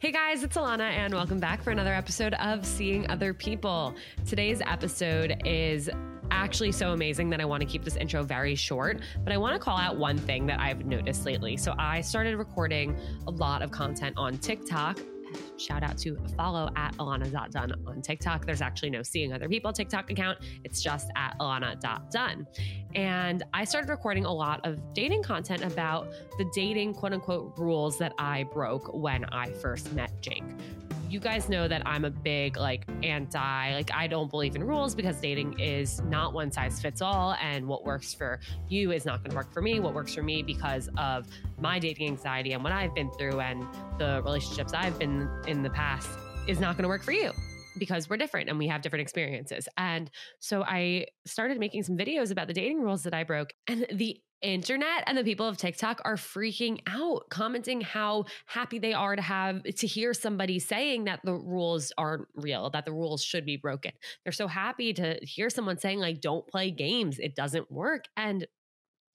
Hey guys, it's Alana, and welcome back for another episode of Seeing Other People. Today's episode is actually so amazing that I want to keep this intro very short, but I want to call out one thing that I've noticed lately. So, I started recording a lot of content on TikTok shout out to follow at alana.dunn on TikTok. There's actually no seeing other people TikTok account. It's just at alana.dunn. And I started recording a lot of dating content about the dating quote unquote rules that I broke when I first met Jake you guys know that I'm a big like anti, like I don't believe in rules because dating is not one size fits all. And what works for you is not going to work for me. What works for me because of my dating anxiety and what I've been through and the relationships I've been in the past is not going to work for you because we're different and we have different experiences. And so I started making some videos about the dating rules that I broke. And the internet and the people of TikTok are freaking out, commenting how happy they are to have to hear somebody saying that the rules aren't real, that the rules should be broken. They're so happy to hear someone saying, like, don't play games, it doesn't work. And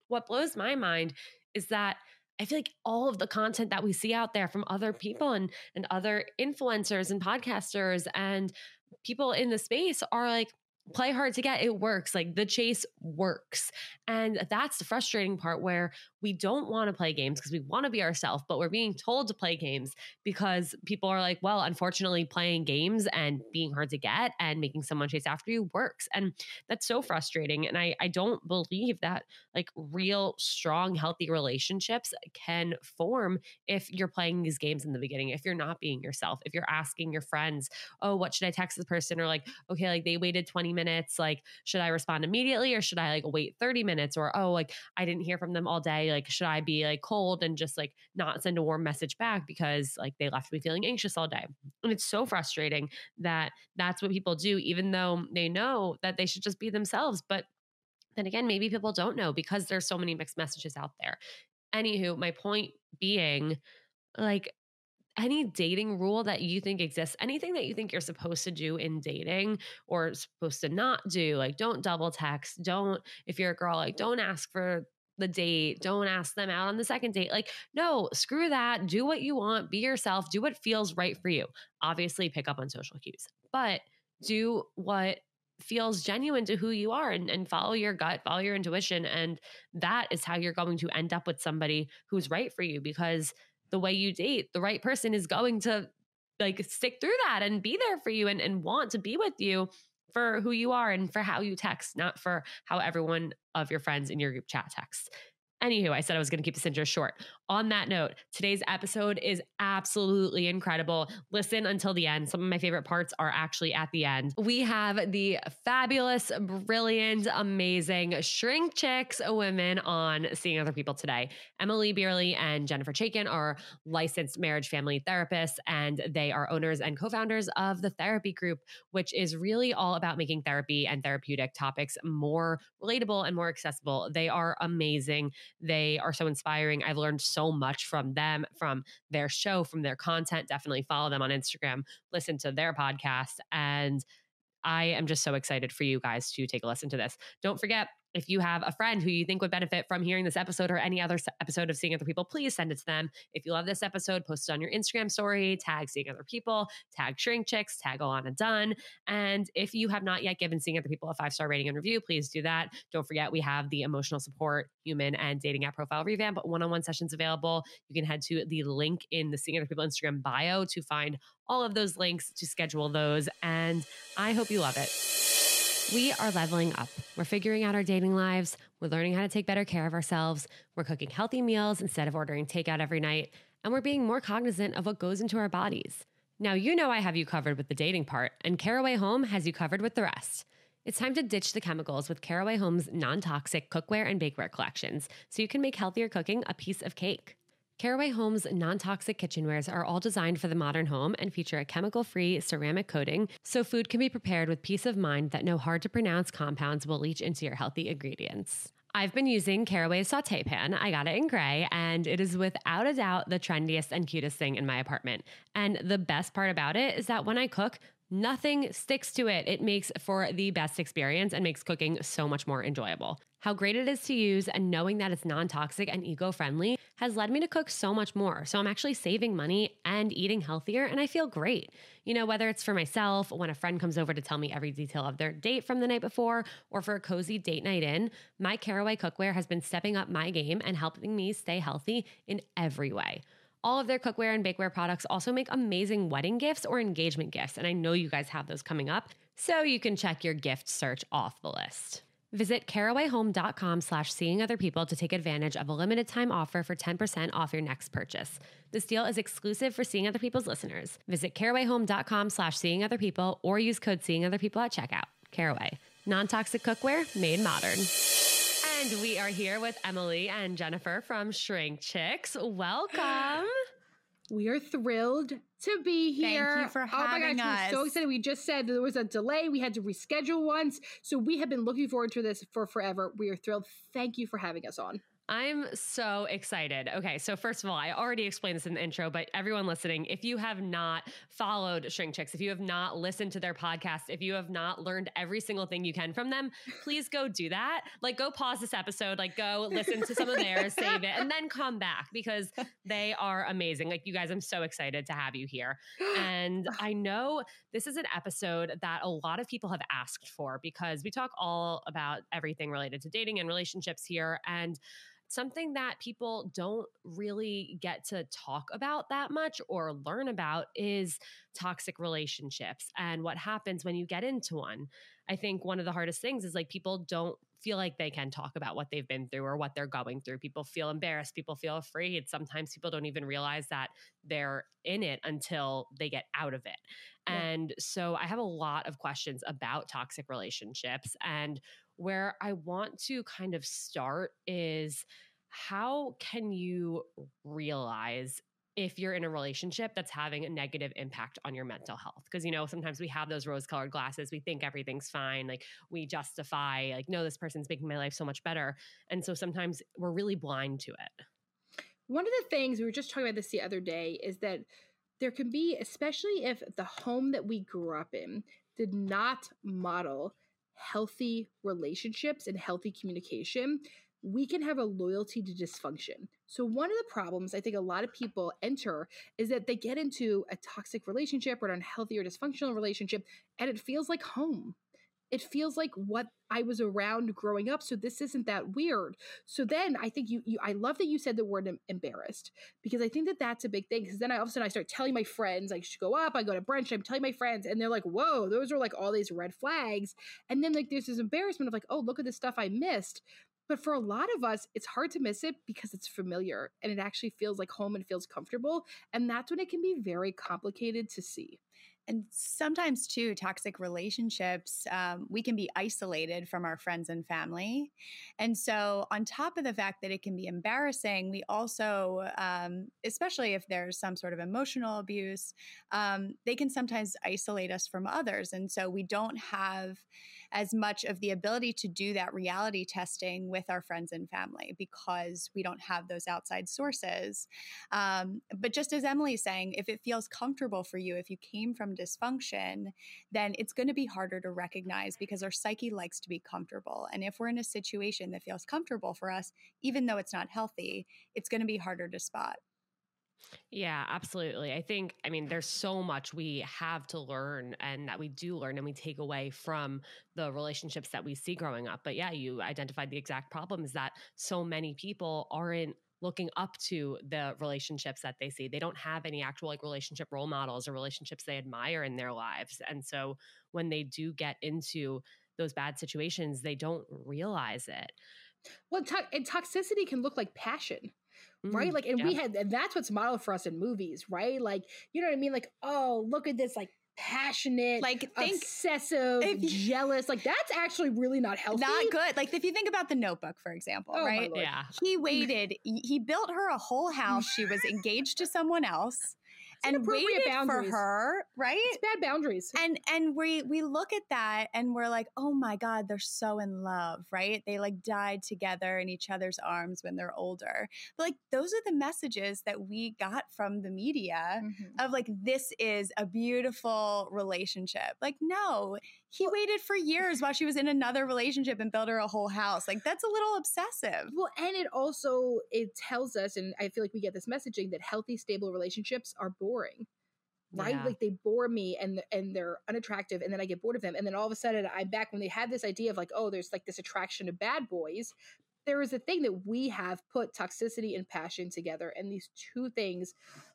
what blows my mind is that I feel like all of the content that we see out there from other people and and other influencers and podcasters and people in the space are like play hard to get it works like the chase works. And that's the frustrating part where we don't want to play games because we want to be ourselves but we're being told to play games because people are like well unfortunately playing games and being hard to get and making someone chase after you works. And that's so frustrating and i i don't believe that like real strong healthy relationships can form if you're playing these games in the beginning if you're not being yourself if you're asking your friends oh what should i text this person? or like okay like they waited 20 minutes like should i respond immediately or should i like wait 30 minutes? or oh like i didn't hear from them all day like should i be like cold and just like not send a warm message back because like they left me feeling anxious all day? And it's so frustrating that that's what people do even though they know that they should just be themselves but then again maybe people don't know because there's so many mixed messages out there. Anywho my point being like any dating rule that you think exists, anything that you think you're supposed to do in dating or supposed to not do, like don't double text, don't, if you're a girl, like don't ask for the date, don't ask them out on the second date. Like, no, screw that. Do what you want, be yourself, do what feels right for you. Obviously, pick up on social cues, but do what feels genuine to who you are and, and follow your gut, follow your intuition. And that is how you're going to end up with somebody who's right for you because the way you date, the right person is going to like stick through that and be there for you and, and want to be with you for who you are and for how you text, not for how everyone of your friends in your group chat texts. Anywho, I said I was going to keep this intro short. On that note, today's episode is absolutely incredible. Listen until the end. Some of my favorite parts are actually at the end. We have the fabulous, brilliant, amazing Shrink Chicks women on Seeing Other People today. Emmalee Bierly and Jennifer Chaiken are licensed marriage family therapists, and they are owners and co founders of the Therapy Group, which is really all about making therapy and therapeutic topics more relatable and more accessible. They are amazing. They are so inspiring. I've learned so much from them, from their show, from their content. Definitely follow them on Instagram, listen to their podcast. And I am just so excited for you guys to take a listen to this. Don't forget, if you have a friend who you think would benefit from hearing this episode or any other episode of Seeing Other People, please send it to them. If you love this episode, post it on your Instagram story, tag Seeing Other People, tag Shrink Chicks, tag Alana Dunn. And if you have not yet given Seeing Other People a five star rating and review, please do that. Don't forget, we have the emotional support, human, and dating app profile revamp, one on one sessions available. You can head to the link in the Seeing Other People Instagram bio to find all of those links to schedule those. And I hope you love it. We are leveling up. We're figuring out our dating lives. We're learning how to take better care of ourselves. We're cooking healthy meals instead of ordering takeout every night. And we're being more cognizant of what goes into our bodies. Now, you know I have you covered with the dating part, and Caraway Home has you covered with the rest. It's time to ditch the chemicals with Caraway Home's non toxic cookware and bakeware collections so you can make healthier cooking a piece of cake. Caraway Home's non toxic kitchenwares are all designed for the modern home and feature a chemical free ceramic coating so food can be prepared with peace of mind that no hard to pronounce compounds will leach into your healthy ingredients. I've been using Caraway's saute pan. I got it in gray, and it is without a doubt the trendiest and cutest thing in my apartment. And the best part about it is that when I cook, Nothing sticks to it. It makes for the best experience and makes cooking so much more enjoyable. How great it is to use and knowing that it's non toxic and eco friendly has led me to cook so much more. So I'm actually saving money and eating healthier, and I feel great. You know, whether it's for myself, when a friend comes over to tell me every detail of their date from the night before, or for a cozy date night in, my Caraway cookware has been stepping up my game and helping me stay healthy in every way. All of their cookware and bakeware products also make amazing wedding gifts or engagement gifts, and I know you guys have those coming up, so you can check your gift search off the list. Visit carawayhome.com slash seeing other people to take advantage of a limited time offer for 10% off your next purchase. This deal is exclusive for Seeing Other People's listeners. Visit carawayhome.com slash seeing other people or use code seeing other people at checkout. Caraway, non-toxic cookware made modern. And we are here with Emmalee and Jennifer from Shrink Chicks. Welcome. We are thrilled to be here. Thank you for having us. oh my gosh, us. we're so excited. We just said there was a delay. We had to reschedule once. So we have been looking forward to this for forever. We are thrilled. Thank you for having us on. I'm so excited. Okay, so first of all, I already explained this in the intro, but everyone listening, if you have not followed Shrink Chicks, if you have not listened to their podcast, if you have not learned every single thing you can from them, please go do that. Like, go pause this episode, like, go listen to some of theirs, save it, and then come back because they are amazing. Like, you guys, I'm so excited to have you here. And I know this is an episode that a lot of people have asked for because we talk all about everything related to dating and relationships here. And something that people don't really get to talk about that much or learn about is toxic relationships and what happens when you get into one. I think one of the hardest things is like people don't feel like they can talk about what they've been through or what they're going through. People feel embarrassed, people feel afraid. Sometimes people don't even realize that they're in it until they get out of it. Yeah. And so I have a lot of questions about toxic relationships and where I want to kind of start is how can you realize if you're in a relationship that's having a negative impact on your mental health? Because you know sometimes we have those rose colored glasses we think everything's fine like we justify like no this person's making my life so much better. And so sometimes we're really blind to it. One of the things we were just talking about this the other day is that there can be especially if the home that we grew up in did not model healthy relationships and healthy communication, we can have a loyalty to dysfunction. So, one of the problems I think a lot of people enter is that they get into a toxic relationship or an unhealthy or dysfunctional relationship, and it feels like home it feels like what I was around growing up. So this isn't that weird. So then I think you, you I love that you said the word embarrassed because I think that that's a big thing. Because then I all of a sudden I start telling my friends, I should go up, I go to brunch, I'm telling my friends, and they're like, whoa, those are like all these red flags. And then like there's this embarrassment of like, oh, look at the stuff I missed. But for a lot of us, it's hard to miss it because it's familiar and it actually feels like home and feels comfortable. And that's when it can be very complicated to see and sometimes too toxic relationships um, we can be isolated from our friends and family. And so on top of the fact that it can be embarrassing we also um, especially if there's some sort of emotional abuse um, they can sometimes isolate us from others. And so we don't have as much of the ability to do that reality testing with our friends and family because we don't have those outside sources. Um, but just as Emmalee's saying, if it feels comfortable for you, if you came from dysfunction, then it's going to be harder to recognize because our psyche likes to be comfortable. And if we're in a situation that feels comfortable for us, even though it's not healthy, it's going to be harder to spot. Yeah, absolutely. I think, I mean, there's so much we have to learn and that we do learn and we take away from the relationships that we see growing up. But yeah, you identified the exact problems that so many people aren't looking up to the relationships that they see. They don't have any actual like relationship role models or relationships they admire in their lives. And so when they do get into those bad situations, they don't realize it. Well, to- and toxicity can look like passion right? Mm, like, and yeah. we had, and that's what's modeled for us in movies, right? Like, you know what I mean? Like, oh, look at this, like passionate, like think, obsessive, jealous. Like that's actually really not healthy. Not good. Like if you think about the Notebook, for example, oh, right? Yeah. He waited. he built her a whole house. She was engaged to someone else and boundaries. for her, right? It's bad boundaries. And and we we look at that and we're like, oh my God, they're so in love, right? They like died together in each other's arms when they're older. But like those are the messages that we got from the media mm-hmm. of like this is a beautiful relationship. Like, no, he waited for years while she was in another relationship and built her a whole house. Like that's a little obsessive. Well, and it also it tells us, and I feel like we get this messaging that healthy, stable relationships are boring. Right? Yeah. Like they bore me and and they're unattractive, and then I get bored of them. And then all of a sudden I'm back when they had this idea of like, oh, there's like this attraction to bad boys. There is a thing that we have put toxicity and passion together, and these two things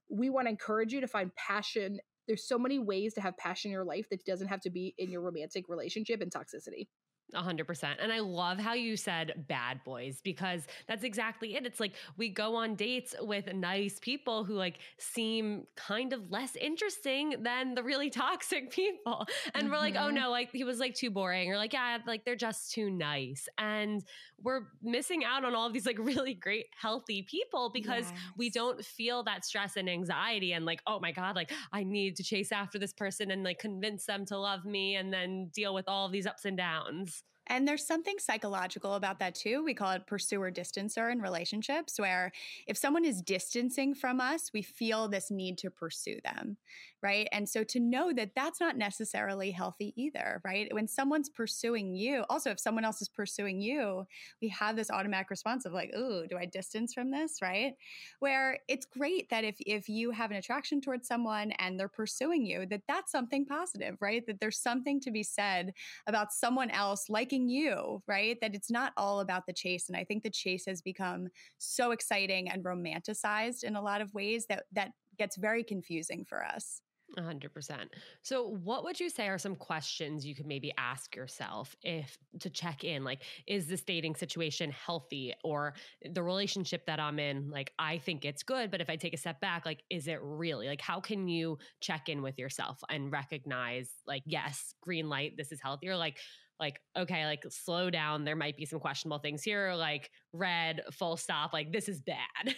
we want to encourage you to find passion there's so many ways to have passion in your life that doesn't have to be in your romantic relationship and toxicity. A hundred percent. And I love how you said bad boys because that's exactly it. It's like we go on dates with nice people who like seem kind of less interesting than the really toxic people. And mm-hmm. we're like, oh mm-hmm. no, like he was like too boring or like, yeah, like they're just too nice. And we're missing out on all of these like really great, healthy people because yes. we don't feel that stress and anxiety and like, oh my God, like I need to chase after this person and like convince them to love me and then deal with all of these ups and downs. And there's something psychological about that too. We call it pursuer distancer in relationships, where if someone is distancing from us, we feel this need to pursue them right? And so to know that that's not necessarily healthy either, right? When someone's pursuing you, also if someone else is pursuing you, we have this automatic response of like, "Ooh, do I distance from this?" right? Where it's great that if if you have an attraction towards someone and they're pursuing you, that that's something positive, right? That there's something to be said about someone else liking you, right? That it's not all about the chase and I think the chase has become so exciting and romanticized in a lot of ways that that gets very confusing for us. A hundred percent. So what would you say are some questions you could maybe ask yourself if to check in? Like, is this dating situation healthy or the relationship that I'm in? Like, I think it's good, but if I take a step back, like, is it really? Like, how can you check in with yourself and recognize, like, yes, green light, this is healthy, or like, like okay like slow down there might be some questionable things here like red full stop like this is bad.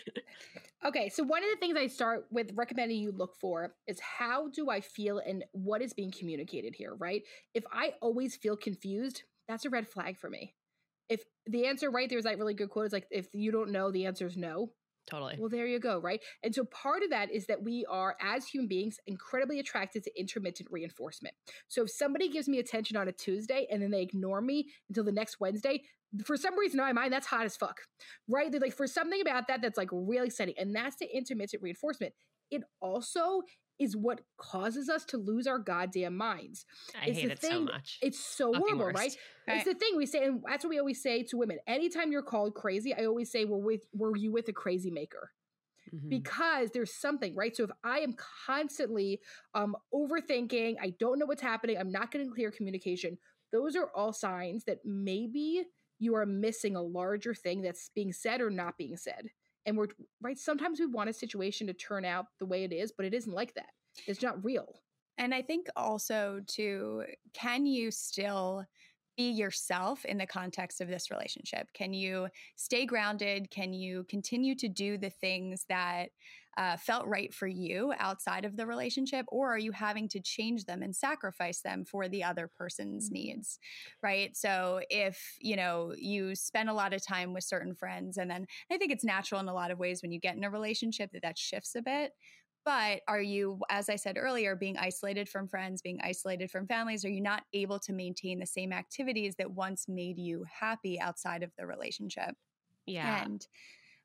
Okay so one of the things i start with recommending you look for is how do i feel and what is being communicated here right? If i always feel confused that's a red flag for me. If the answer right there's that really good quote is like if you don't know the answer is no Totally. Well, there you go, right? And so part of that is that we are, as human beings, incredibly attracted to intermittent reinforcement. So if somebody gives me attention on a Tuesday and then they ignore me until the next Wednesday, for some reason in my mind, that's hot as fuck, right? They're like, for something about that, that's like really exciting. And that's the intermittent reinforcement. It also is what causes us to lose our goddamn minds. I it's hate it thing, so much. It's so Fucking horrible, right? right? It's the thing we say, and that's what we always say to women. Anytime you're called crazy, I always say, "Well, with were you with a crazy maker?" Mm-hmm. Because there's something, right? So if I am constantly um, overthinking, I don't know what's happening, I'm not getting clear communication. Those are all signs that maybe you are missing a larger thing that's being said or not being said and we're right sometimes we want a situation to turn out the way it is but it isn't like that. It's not real. And i think also to can you still be yourself in the context of this relationship? Can you stay grounded? Can you continue to do the things that uh, felt right for you outside of the relationship, or are you having to change them and sacrifice them for the other person's mm-hmm. needs? Right. So if, you know, you spend a lot of time with certain friends, and then I think it's natural in a lot of ways when you get in a relationship that that shifts a bit. But are you, as I said earlier, being isolated from friends, being isolated from families? Are you not able to maintain the same activities that once made you happy outside of the relationship? Yeah. And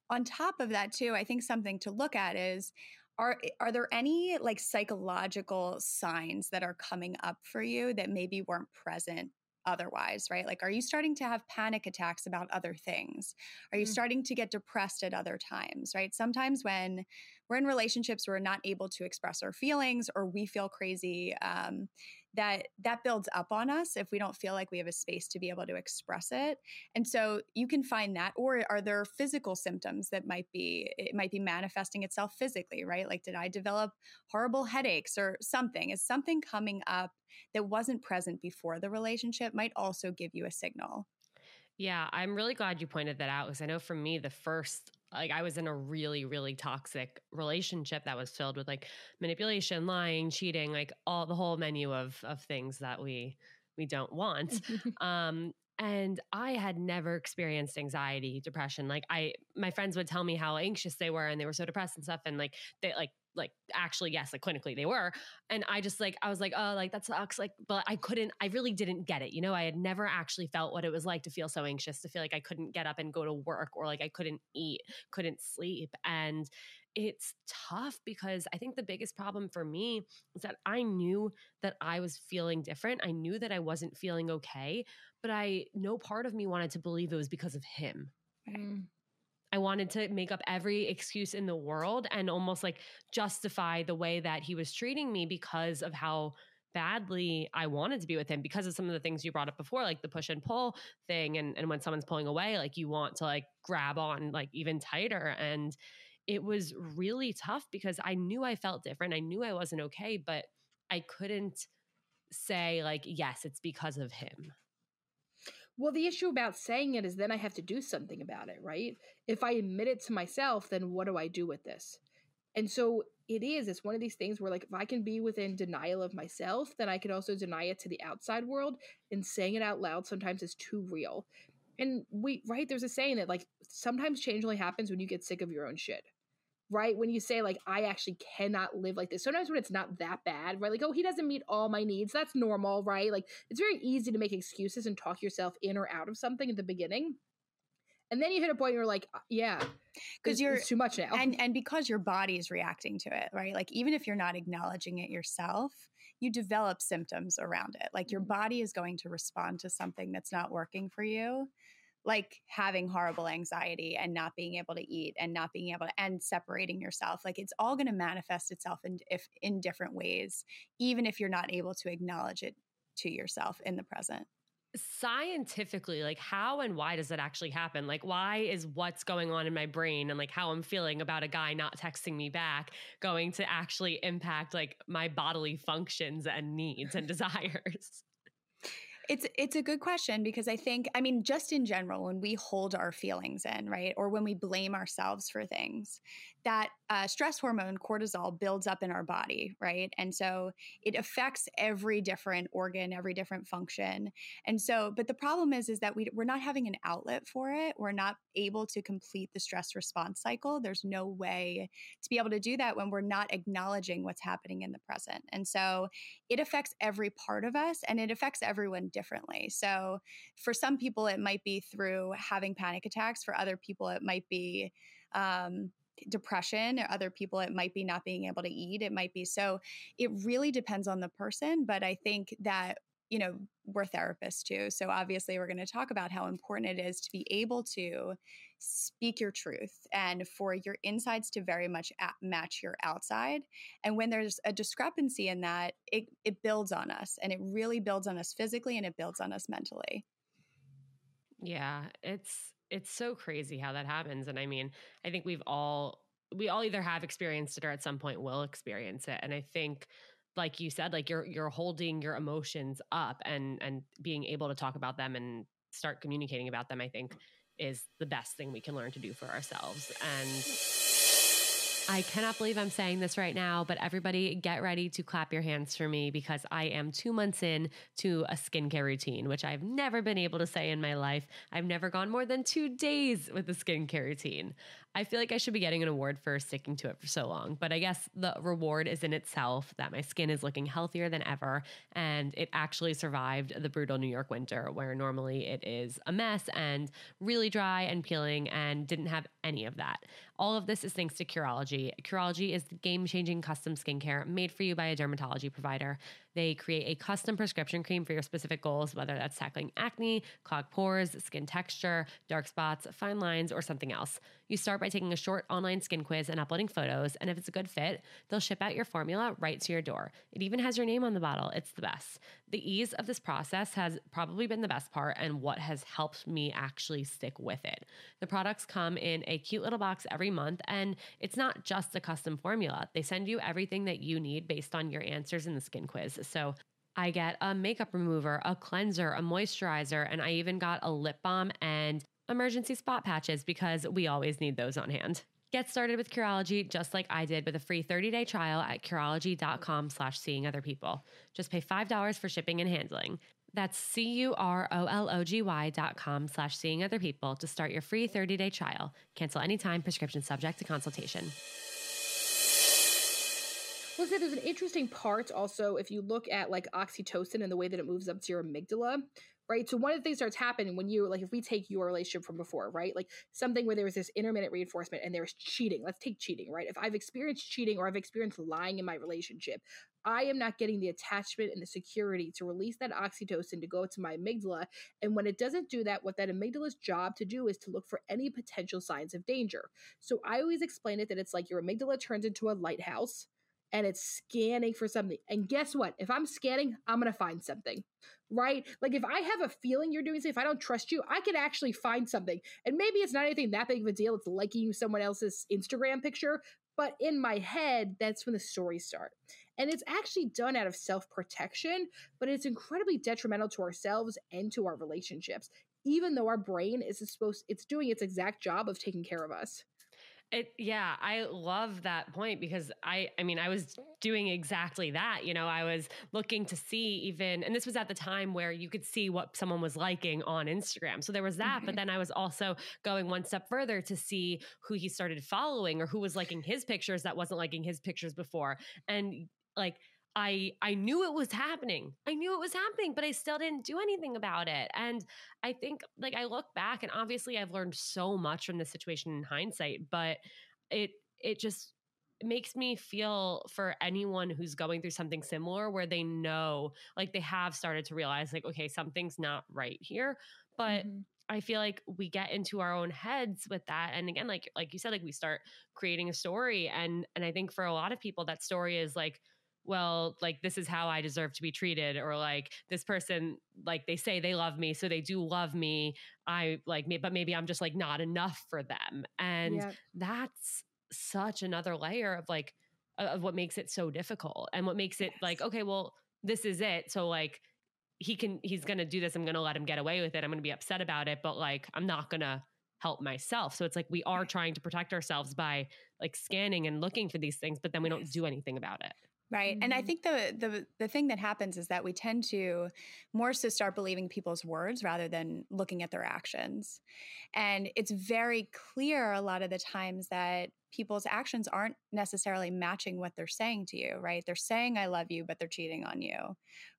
on top of that, too, I think something to look at is are are there any like psychological signs that are coming up for you that maybe weren't present otherwise, right? Like, are you starting to have panic attacks about other things? Are you mm-hmm. starting to get depressed at other times, right? Sometimes when we're in relationships, we're not able to express our feelings or we feel crazy. Um, that that builds up on us if we don't feel like we have a space to be able to express it. And so you can find that or are there physical symptoms that might be it might be manifesting itself physically right? Like did i develop horrible headaches or something? Is something coming up that wasn't present before the relationship might also give you a signal. Yeah, I'm really glad you pointed that out because I know for me, the first like I was in a really, really toxic relationship that was filled with like manipulation, lying, cheating, like all the whole menu of of things that we we don't want. um, and I had never experienced anxiety, depression. Like I, my friends would tell me how anxious they were and they were so depressed and stuff. And like they, like like actually yes like clinically they were. And i just like i was like oh like that sucks like but i couldn't i really didn't get it you know? I had never actually felt what it was like to feel so anxious to feel like i couldn't get up and go to work or like i couldn't eat couldn't sleep. And it's tough because i think the biggest problem for me is that i knew that i was feeling different. I knew that i wasn't feeling okay but i no part of me wanted to believe it was because of him. Mm. I wanted to make up every excuse in the world and almost like justify the way that he was treating me because of how badly I wanted to be with him because of some of the things you brought up before, like the push and pull thing. And, and when someone's pulling away, like you want to like grab on like even tighter. And it was really tough because I knew I felt different. I knew I wasn't okay, but I couldn't say like, yes, it's because of him. Well, the issue about saying it is then I have to do something about it, right? If I admit it to myself, then what do I do with this? And so it is, it's one of these things where, like, if I can be within denial of myself, then I can also deny it to the outside world. And saying it out loud sometimes is too real. And we, right, there's a saying that, like, sometimes change only happens when you get sick of your own shit right? When you say like I actually cannot live like this. Sometimes when it's not that bad, right? Like oh, he doesn't meet all my needs. That's normal, right? Like it's very easy to make excuses and talk yourself in or out of something at the beginning. And then you hit a point where you're like, uh, yeah, because you're too much now. And and because your body is reacting to it, right? Like even if you're not acknowledging it yourself, you develop symptoms around it. Like your mm-hmm. body is going to respond to something that's not working for you like having horrible anxiety and not being able to eat and not being able to and separating yourself like it's all going to manifest itself in if in different ways even if you're not able to acknowledge it to yourself in the present. Scientifically like how and why does that actually happen? Like why is what's going on in my brain and like how i'm feeling about a guy not texting me back going to actually impact like my bodily functions and needs and desires it's it's a good question because I think I mean just in general when we hold our feelings in, right? Or when we blame ourselves for things, that uh, stress hormone cortisol builds up in our body, right? And so it affects every different organ, every different function. And so, but the problem is, is that we, we're not having an outlet for it. We're not able to complete the stress response cycle. There's no way to be able to do that when we're not acknowledging what's happening in the present. And so it affects every part of us and it affects everyone differently. So for some people, it might be through having panic attacks. For other people, it might be, um, depression or other people it might be not being able to eat it might be so it really depends on the person but i think that you know we're therapists too so obviously we're going to talk about how important it is to be able to speak your truth and for your insides to very much match your outside and when there's a discrepancy in that it, it builds on us and it really builds on us physically and it builds on us mentally yeah it's it's so crazy how that happens. And I mean, I think we've all we all either have experienced it or at some point will experience it. And I think like you said, like you're you're holding your emotions up and and being able to talk about them and start communicating about them, I think is the best thing we can learn to do for ourselves. And I cannot believe I'm saying this right now, but everybody get ready to clap your hands for me because I am two months in to a skincare routine, which I've never been able to say in my life. I've never gone more than two days with a skincare routine. I feel like I should be getting an award for sticking to it for so long, but I guess the reward is in itself that my skin is looking healthier than ever. And it actually survived the brutal New York winter, where normally it is a mess and really dry and peeling, and didn't have any of that. All of this is thanks to Curology. Curology is game changing custom skincare made for you by a dermatology provider. They create a custom prescription cream for your specific goals, whether that's tackling acne, clogged pores, skin texture, dark spots, fine lines, or something else. You start by taking a short online skin quiz and uploading photos, and if it's a good fit, they'll ship out your formula right to your door. It even has your name on the bottle. It's the best. The ease of this process has probably been the best part and what has helped me actually stick with it. The products come in a cute little box every month, and it's not just a custom formula. They send you everything that you need based on your answers in the skin quiz. So I get a makeup remover, a cleanser, a moisturizer, and I even got a lip balm and emergency spot patches because we always need those on hand. Get started with Curology just like I did with a free 30-day trial at Curology.com slash seeing other people. Just pay $5 for shipping and handling. That's C-U-R-O-L-O-G-Y dot com slash seeing other people to start your free 30-day trial. Cancel anytime, prescription subject to consultation. Well, say there's an interesting part also if you look at like oxytocin and the way that it moves up to your amygdala, right? So one of the things starts happening when you like if we take your relationship from before, right? Like something where there was this intermittent reinforcement and there's cheating. Let's take cheating, right? If I've experienced cheating or I've experienced lying in my relationship, I am not getting the attachment and the security to release that oxytocin to go to my amygdala. And when it doesn't do that, what that amygdala's job to do is to look for any potential signs of danger. So I always explain it that it's like your amygdala turns into a lighthouse and it's scanning for something. And guess what? If I'm scanning, I'm going to find something, right? Like if I have a feeling you're doing something, if I don't trust you, I can actually find something. And maybe it's not anything that big of a deal. It's liking someone else's Instagram picture. But in my head, that's when the stories start. And it's actually done out of self protection, but it's incredibly detrimental to ourselves and to our relationships, even though our brain is supposed, it's doing its exact job of taking care of us. It yeah, I love that point because I I mean I was doing exactly that. You know, I was looking to see even and this was at the time where you could see what someone was liking on Instagram. So there was that, but mm-hmm. then I was also going one step further to see who he started following or who was liking his pictures that wasn't liking his pictures before. And like I I knew it was happening. I knew it was happening, but I still didn't do anything about it. And I think like I look back and obviously I've learned so much from this situation in hindsight, but it it just makes me feel for anyone who's going through something similar where they know like they have started to realize like okay, something's not right here, but mm-hmm. I feel like we get into our own heads with that. And again, like like you said, like we start creating a story. And and I think for a lot of people, that story is like, well, like this is how I deserve to be treated, or like this person, like they say they love me, so they do love me. I like me, but maybe I'm just like not enough for them. And yep. that's such another layer of like of what makes it so difficult and what makes it yes. like, okay, well, this is it. So like he can he's gonna do this. I'm gonna let him get away with it. I'm gonna be upset about it, but like I'm not gonna help myself. So it's like we are trying to protect ourselves by like scanning and looking for these things, but then we don't do anything about it. Right. Mm-hmm. And I mm-hmm. think the the the thing that happens is that we tend to more so start believing people's words rather than looking at their actions. And it's very clear a lot of the times that people's actions aren't necessarily matching what they're saying to you, right? They're saying, I love you, but they're cheating on you.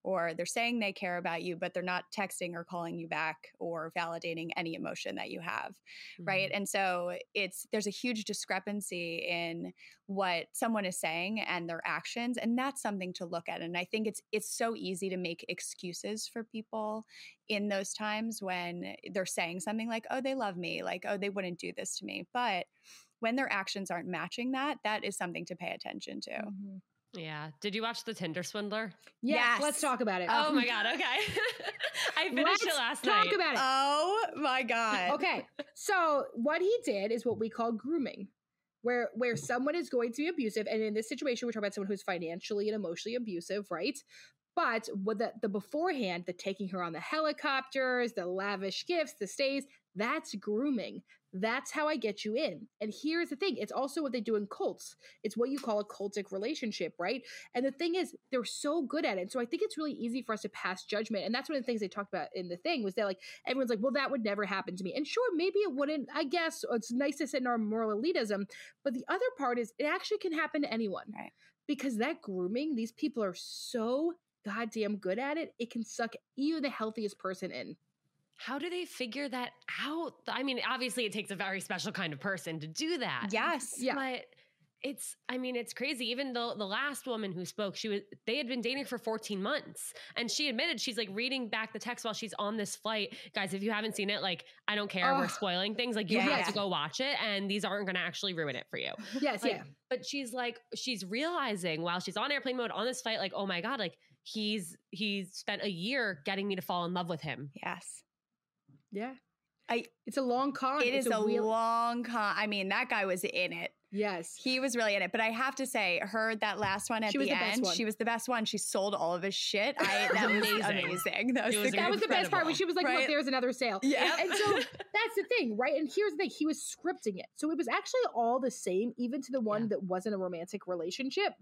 Or they're saying they care about you, but they're not texting or calling you back or validating any emotion that you have, mm-hmm. right? And so it's, there's a huge discrepancy in what someone is saying and their actions. And that's something to look at. And I think it's, it's so easy to make excuses for people in those times when they're saying something like, oh, they love me, like, oh, they wouldn't do this to me. But when their actions aren't matching that, that is something to pay attention to. Mm-hmm. Yeah. Did you watch The Tinder Swindler? Yes. yes. Let's talk about it. Oh my God. Okay. I finished let's it last talk night. Talk about it. Oh my God. okay. So what he did is what we call grooming. Where, where someone is going to be abusive, and in this situation, we're talking about someone who's financially and emotionally abusive, right? But what the, the beforehand, the taking her on the helicopters, the lavish gifts, the stays, that's grooming. That's how I get you in. And here's the thing it's also what they do in cults. It's what you call a cultic relationship, right? And the thing is, they're so good at it. So I think it's really easy for us to pass judgment. And that's one of the things they talked about in the thing was that, like, everyone's like, well, that would never happen to me. And sure, maybe it wouldn't. I guess it's nice to sit in our moral elitism. But the other part is, it actually can happen to anyone. Right. Because that grooming, these people are so goddamn good at it, it can suck even the healthiest person in. How do they figure that out? I mean, obviously, it takes a very special kind of person to do that. Yes. Yeah. But it's, I mean, it's crazy. Even the the last woman who spoke, she was they had been dating for 14 months. And she admitted she's like reading back the text while she's on this flight. Guys, if you haven't seen it, like, I don't care. We're spoiling things. Like, you Yeah, have yeah. to go watch it, and these aren't gonna actually ruin it for you. Yes, Like, yeah. But she's like, she's realizing while she's on airplane mode on this flight, like, oh my God, like he's he's spent a year getting me to fall in love with him. Yes. Yeah. I- it's a long con. It it's is a, real long con. I mean, that guy was in it. yes. He was really in it. But I have to say, her that last one at She the, was the best end, one. she was the best one. She sold all of his shit. I, that was Amazing. amazing. That was, It the was that was the best part when she was like, Right. "Look, there's another sale." Yeah. And so that's the thing, right? And here's the thing: he was scripting it, so it was actually all the same, even to the one Yeah. that wasn't a romantic relationship.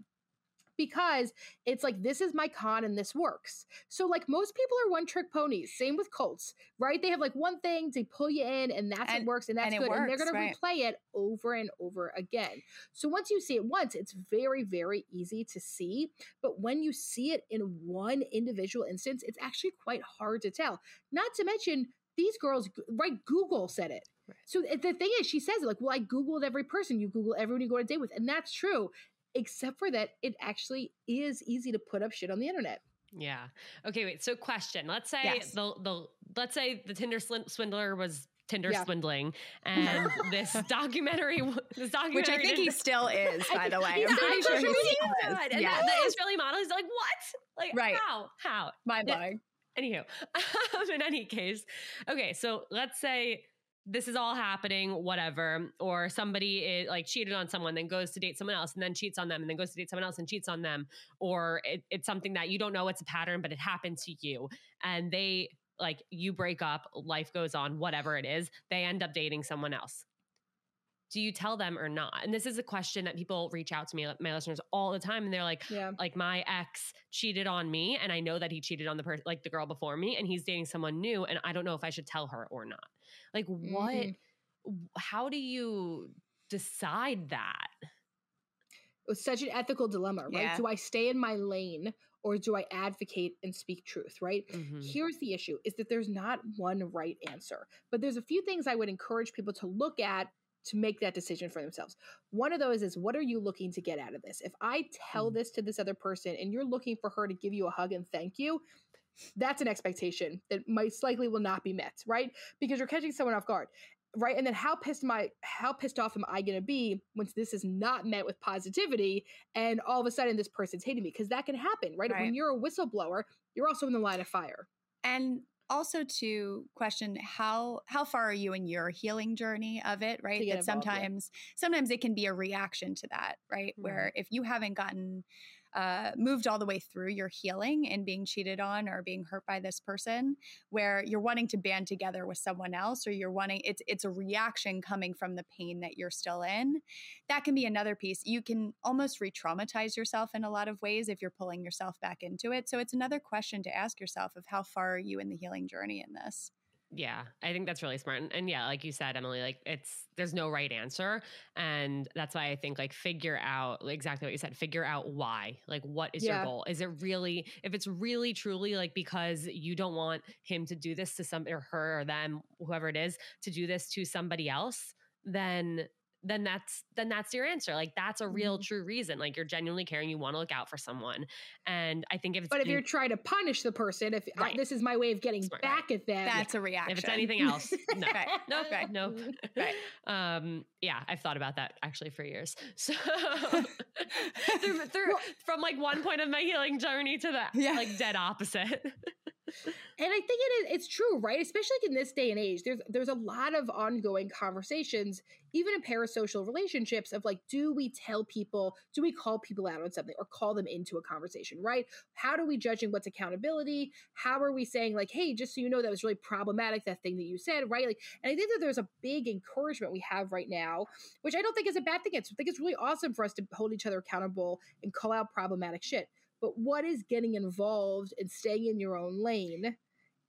Because it's like this is my con and this works. So like most people are one trick ponies. Same with cults, right? They have like one thing to pull you in, and that's And- what works, and that's and good, and they're works, gonna replay it over and over again. So once you see it once, it's very very easy to see. But when you see it in one individual instance, it's actually quite hard to tell. Not to mention, these girls, right? Google said it. Right. So the thing is, she says it like, well, I Googled every person. You Google everyone you go on a date with. And that's true, except for that it actually is easy to put up shit on the internet. Yeah. Okay. Wait. So, question. Let's say Yes. the the let's say the Tinder swindler was Tinder Yeah. swindling, and this documentary, this documentary, which I think he still is, by the way. I'm still pretty on sure social he still is. God, and Yeah. the, the Israeli model is like, what? Like, Right. how? How? Mind Yeah. blowing. Anywho, um, in any case, okay, so let's say this is all happening, whatever, or somebody is like cheated on someone, then goes to date someone else, and then cheats on them, and then goes to date someone else and cheats on them, or it, it's something that you don't know it's a pattern, but it happened to you, and they like you break up, life goes on, whatever it is, they end up dating someone else. Do you tell them or not? And this is a question that people reach out to me, my listeners, all the time, and they're like, Yeah. like my ex cheated on me and I know that he cheated on the person like the girl before me and he's dating someone new and I don't know if I should tell her or not. Like what Mhm. how do you decide that? It was such an ethical dilemma, right? Yeah. Do I stay in my lane or do I advocate and speak truth, right? Mhm. Here's the issue is that there's not one right answer, but there's a few things I would encourage people to look at to make that decision for themselves. One of those is what are you looking to get out of this? If I tell Mm. this to this other person and you're looking for her to give you a hug and thank you, that's an expectation that most likely will not be met, right? Because you're catching someone off guard. Right. And then how pissed am I how pissed off am I gonna be once this is not met with positivity and all of a sudden this person's hating me? Because that can happen, right? Right. When you're a whistleblower, you're also in the line of fire. and also to question how how far are you in your healing journey of it right that involved, yeah. sometimes sometimes it can be a reaction to that right mm-hmm. where if you haven't gotten uh, moved all the way through your healing and being cheated on or being hurt by this person where you're wanting to band together with someone else or you're wanting it's it's a reaction coming from the pain that you're still in. That can be another piece. You can almost re-traumatize yourself in a lot of ways if you're pulling yourself back into it. So it's another question to ask yourself of how far are you in the healing journey in this Yeah, I think that's really smart. And, and yeah, like you said, Emmalee, like it's there's no right answer. And that's why I think like figure out exactly what you said, figure out why. Like what is Yeah. your goal? Is it really if it's really truly like because you don't want him to do this to some or her or them, whoever it is, to do this to somebody else, then then that's then that's your answer. Like that's a real Mhm. true reason. Like you're genuinely caring, you want to look out for someone. And I think if it's But if in- you're trying to punish the person, if I, Right. this is my way of getting Smart, back at them, that's a reaction if it's anything else, no. Right. No, Right. no. Right. Um, yeah, I've thought about that actually for years. So through, through, from like one point of my healing journey to the Yeah. like dead opposite. And I think it is it's true, right? Especially in this day and age. There's there's a lot of ongoing conversations, even in parasocial relationships, of like, do we tell people, do we call people out on something or call them into a conversation, right? How do we judging what's accountability? How are we saying, like, hey, just so you know, that was really problematic, that thing that you said, right? Like, and I think that there's a big encouragement we have right now, which I don't think is a bad thing. I think it's really awesome for us to hold each other accountable and call out problematic shit but what is getting involved and staying in your own lane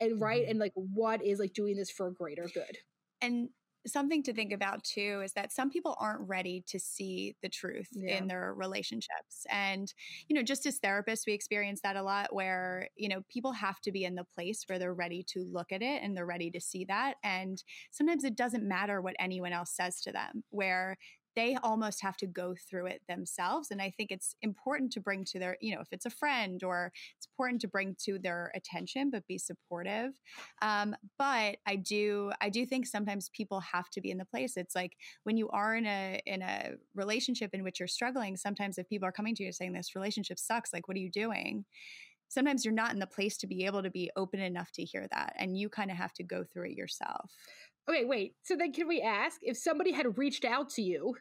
and right mm-hmm. and like what is like doing this for a greater good and something to think about too is that some people aren't ready to see the truth yeah. in their relationships and you know just as therapists we experience that a lot where you know people have to be in the place where they're ready to look at it and they're ready to see that and sometimes it doesn't matter what anyone else says to them where they almost have to go through it themselves. And I think it's important to bring to their, you know, if it's a friend or it's important to bring to their attention, but be supportive. Um, but I do, I do think sometimes people have to be in the place. It's like when you are in a in a relationship in which you're struggling. Sometimes if people are coming to you saying this relationship sucks, like what are you doing? Sometimes you're not in the place to be able to be open enough to hear that, and you kind of have to go through it yourself. Okay, wait. So then, can we ask if somebody had reached out to you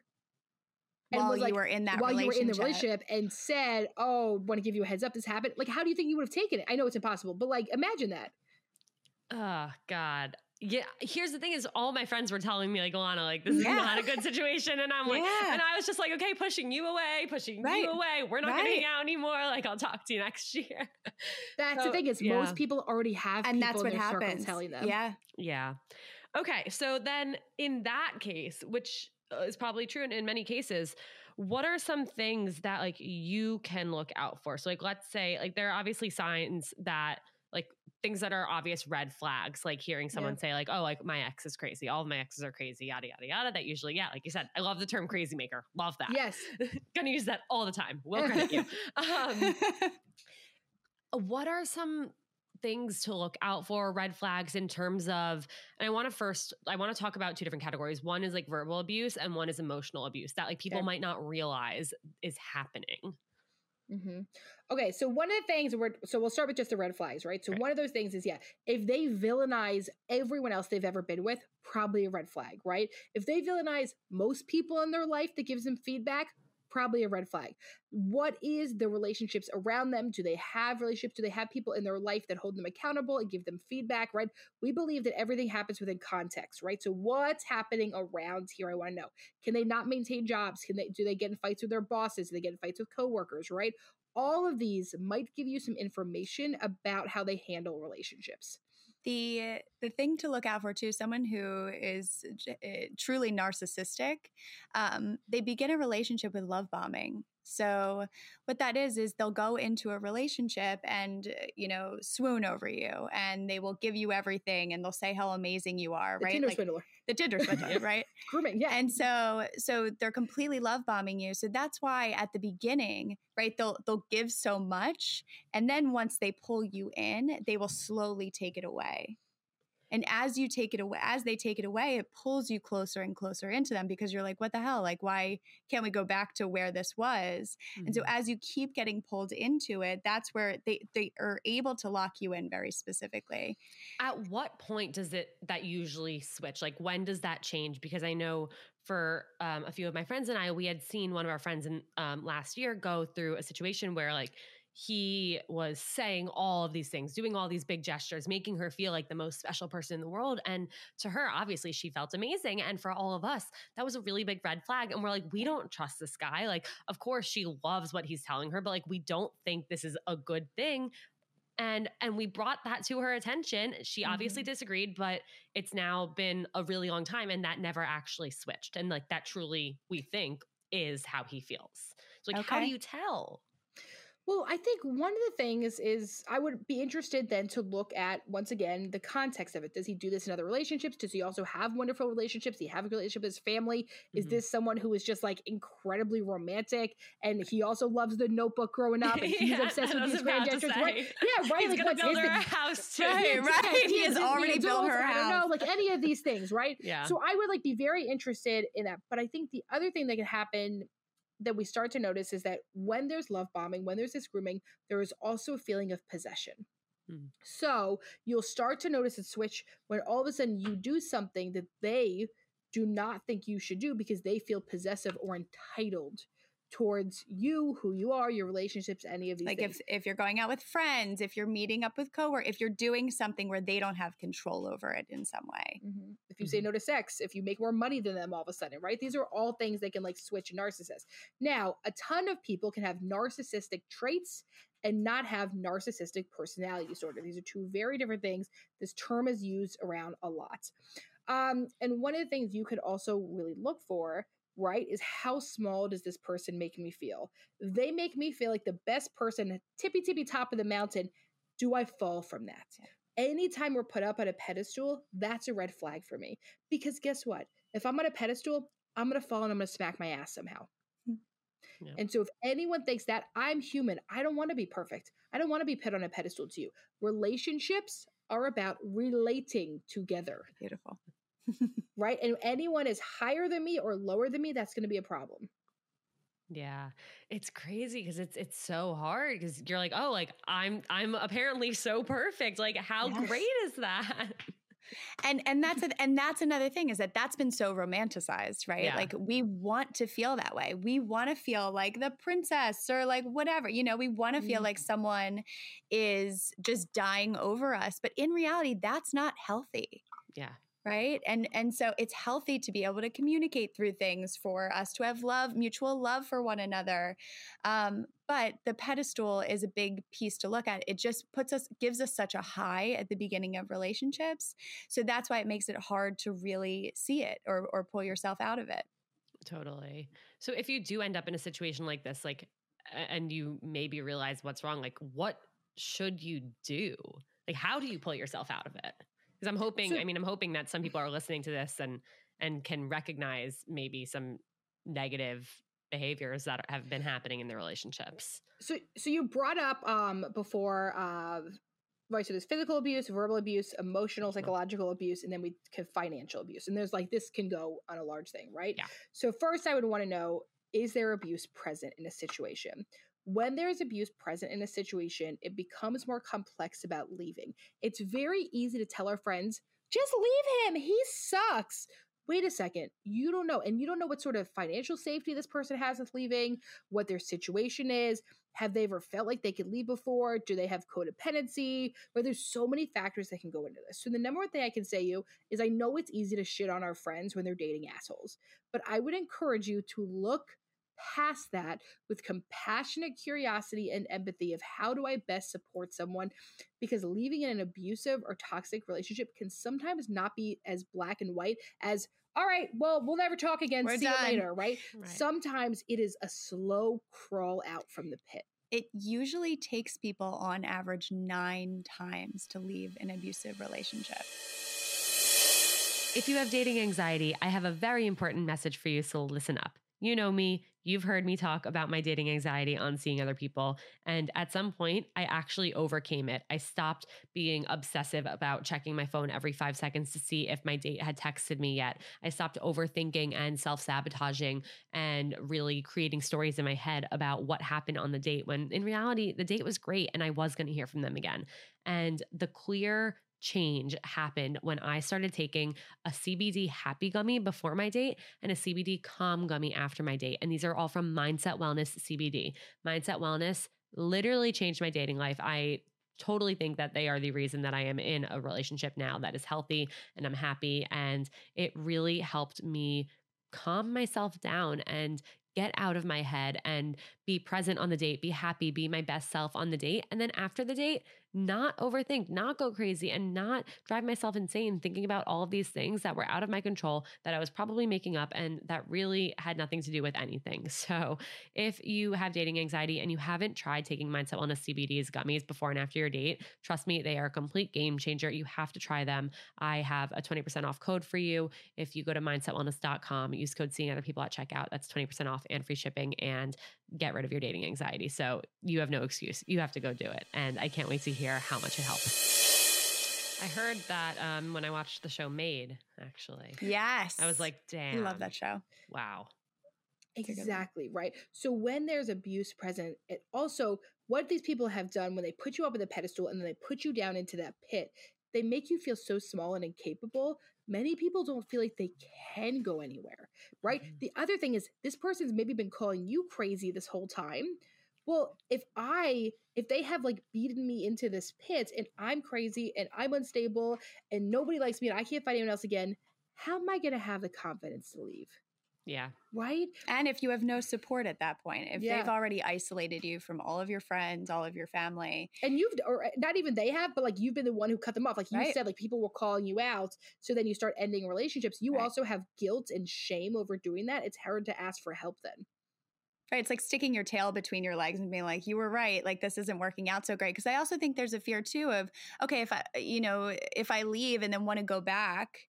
and while was like, you were in that while you were in the relationship and said, "Oh, want to give you a heads up? This happened." Like, how do you think you would have taken it? I know it's impossible, but like, imagine that. Oh God. Yeah, here's the thing: is all my friends were telling me like, Alana, like this is yeah. not a good situation, and I'm like, yeah. and I was just like, okay, pushing you away, pushing right. you away. We're not right. going to hang out anymore. Like, I'll talk to you next year. That's so, the thing is, yeah. most people already have, and that's what happens. Telling them, yeah, yeah. Okay, so then in that case, which uh, is probably true in, in many cases what are some things that like you can look out for? So like let's say like there are obviously signs that like things that are obvious red flags like hearing someone yeah. say like oh like my ex is crazy. All of my exes are crazy yada yada yada that usually yeah like you said i love the term crazy maker. Love that. Yes. Gonna use that all the time. Will credit you. Um, what are some things to look out for, red flags in terms of, and I want to first, I want to talk about two different categories. One is like verbal abuse and one is emotional abuse that like people okay. might not realize is happening. Mm-hmm. Okay, so one of the things we're so we'll start with just the red flags, right? So right. one of those things is yeah, if they villainize everyone else they've ever been with, probably a red flag, right? If they villainize most people in their life that gives them feedback, probably a red flag. What is the relationships around them? Do they have relationships? Do they have people in their life that hold them accountable and give them feedback, right? We believe that everything happens within context, right? So what's happening around here? I want to know. Can they not maintain jobs? Can they do they get in fights with their bosses? Do they get in fights with coworkers, right? All of these might give you some information about how they handle relationships the the thing to look out for too someone who is eh, truly narcissistic um, they begin a relationship with love bombing so what that is is they'll go into a relationship and uh, you know swoon over you and they will give you everything and they'll say how amazing you are the right? Tinder like, swindler. the Tinder swindler right? Grooming yeah. And so so they're completely love bombing you. So that's why at the beginning right they'll they'll give so much and then once they pull you in they will slowly take it away and as you take it away, as they take it away, it pulls you closer and closer into them because you're like, what the hell? Like, why can't we go back to where this was? Mm-hmm. And so mm-hmm. as you keep getting pulled into it, that's where they, they are able to lock you in very specifically. At what point does it that usually switch? Like when does that change? Because I know for um, a few of my friends and I, we had seen one of our friends in um, last year go through a situation where like he was saying all of these things, doing all these big gestures, making her feel like the most special person in the world. And to her, obviously, she felt amazing. And for all of us, that was a really big red flag. And we're like, we don't trust this guy. Like, of course, she loves what he's telling her, but like, we don't think this is a good thing. And and we brought that to her attention. She obviously mm-hmm. disagreed, but it's now been a really long time, and that never actually switched. And like that, truly, we think is how he feels. So like, okay. how do you tell? Well, I think one of the things is I would be interested then to look at once again the context of it. Does he do this in other relationships? Does he also have wonderful relationships? Does he have a relationship with his family? Mm-hmm. Is this someone who is just like incredibly romantic and he also loves the notebook growing up and he's yeah, obsessed with these grand gestures? Right? Yeah, right. He's like what's build his her a house too. Right, right. He, he has already built her house. I don't know, like any of these things, right? Yeah. So I would like be very interested in that. But I think the other thing that could happen that we start to notice is that when there's love bombing, when there's this grooming, there is also a feeling of possession. Mm. So you'll start to notice a switch when all of a sudden you do something that they do not think you should do because they feel possessive or entitled towards you, who you are, your relationships, any of these like things. if if you're going out with friends, if you're meeting up with coworkers, if you're doing something where they don't have control over it in some way. Mhm. If you say Mhm. no to sex, if you make more money than them all of a sudden, right? These are all things that can like switch a narcissist. Now, a ton of people can have narcissistic traits and not have narcissistic personality disorder. These are two very different things. This term is used around a lot. Um, and one of the things you could also really look for, right, is how small does this person make me feel? They make me feel like the best person, tippy tippy top of the mountain. Do I fall from that? Anytime we're put up on a pedestal, that's a red flag for me. Because guess what? If I'm on a pedestal, I'm gonna fall and I'm gonna smack my ass somehow. Hmm. Yeah. And so if anyone thinks that I'm human, I don't want to be perfect. I don't want to be put on a pedestal to you. Relationships are about relating together, Beautiful. Right? And anyone is higher than me or lower than me, that's going to be a problem. Yeah. It's crazy because it's it's so hard because you're like, oh, like I'm I'm apparently so perfect. Like, how Yes. great is that? and and that's a, and that's another thing is that that's been so romanticized right Yeah. like we want to feel that way we want to feel like the princess or like whatever you know we want to feel Mhm. like someone is just dying over us but in reality that's not healthy yeah. Right and and so it's healthy to be able to communicate through things for us to have love mutual love for one another um, but the pedestal is a big piece to look at it just puts us gives us such a high at the beginning of relationships so that's why it makes it hard to really see it or or pull yourself out of it Totally. So if you do end up in a situation like this, like, and you maybe realize what's wrong, like, what should you do? Like, how do you pull yourself out of it? Because I'm hoping, So- I mean, I'm hoping that some people are listening to this and and can recognize maybe some negative behaviors that have been happening in their relationships. So, so you brought up um before, uh, right? So there's physical abuse, verbal abuse, emotional, psychological abuse, and then we have financial abuse. And there's like this can go on a large thing, right? Yeah. So first, I would want to know: is there abuse present in a situation? When there's abuse present in a situation, it becomes more complex about leaving. It's very easy to tell our friends, just leave him. He sucks. Wait a second. You don't know. And you don't know what sort of financial safety this person has with leaving, what their situation is. Have they ever felt like they could leave before? Do they have codependency? But there's so many factors that can go into this. So the number one thing I can say you is I know it's easy to shit on our friends when they're dating assholes, but I would encourage you to look past that with compassionate curiosity and empathy of how do I best support someone because leaving in an abusive or toxic relationship can sometimes not be as black and white as all right, well, we'll never talk again. We're See done." you later, right? Right. Sometimes it is a slow crawl out from the pit. it usually takes people on average nine times to leave an abusive relationship If you have dating anxiety, I have a very important message for you, so listen up. You know me, you've heard me talk about my dating anxiety on seeing other people. And at some point, I actually overcame it. I stopped being obsessive about checking my phone every five seconds to see if my date had texted me yet. I stopped overthinking and self sabotaging and really creating stories in my head about what happened on the date when in reality, the date was great and I was going to hear from them again. And the clear change happened when I started taking a CBD happy gummy before my date and a CBD calm gummy after my date. And these are all from Mindset Wellness CBD. Mindset Wellness literally changed my dating life. I totally think that they are the reason that I am in a relationship now that is healthy and I'm happy. And it really helped me calm myself down and get out of my head and be present on the date, be happy, be my best self on the date. And then after the date, not overthink, not go crazy, and not drive myself insane thinking about all of these things that were out of my control that I was probably making up and that really had nothing to do with anything. So, if you have dating anxiety and you haven't tried taking Mindset Wellness CBD's gummies before and after your date, trust me, they are a complete game changer. You have to try them. I have a 20% off code for you. If you go to mindsetwellness.com, use code seeing other people at checkout, that's 20% off and free shipping and get rid of your dating anxiety. So you have no excuse. You have to go do it. And I can't wait to hear how much it helped. I heard that um, when I watched the show Made, actually. yes I was like, i damn. love that show Wow. a good one. Exactly, right? So when there's abuse present, it also what these people have done when they put you up on the pedestal and then they put you down into that pit, they make you feel so small and incapable. Many people don't feel like they can go anywhere, right? Mm-hmm. The other thing is, this person's maybe been calling you crazy this whole time. Well, if I, if they have like beaten me into this pit and I'm crazy and I'm unstable and nobody likes me and I can't find anyone else again, how am I going to have the confidence to leave? Yeah. Right. And if you have no support at that point, if yeah. they've already isolated you from all of your friends, all of your family. And you've, or eh, not even they have, but like you've been the one who cut them off. Like you right. said, like people were calling you out. So then you start ending relationships. You right. also have guilt and shame over doing that. It's hard to ask for help then. Right. It's like sticking your tail between your legs and being like, you were right. Like, this isn't working out so great. Cause I also think there's a fear too of, okay, if I, you know, if I leave and then want to go back,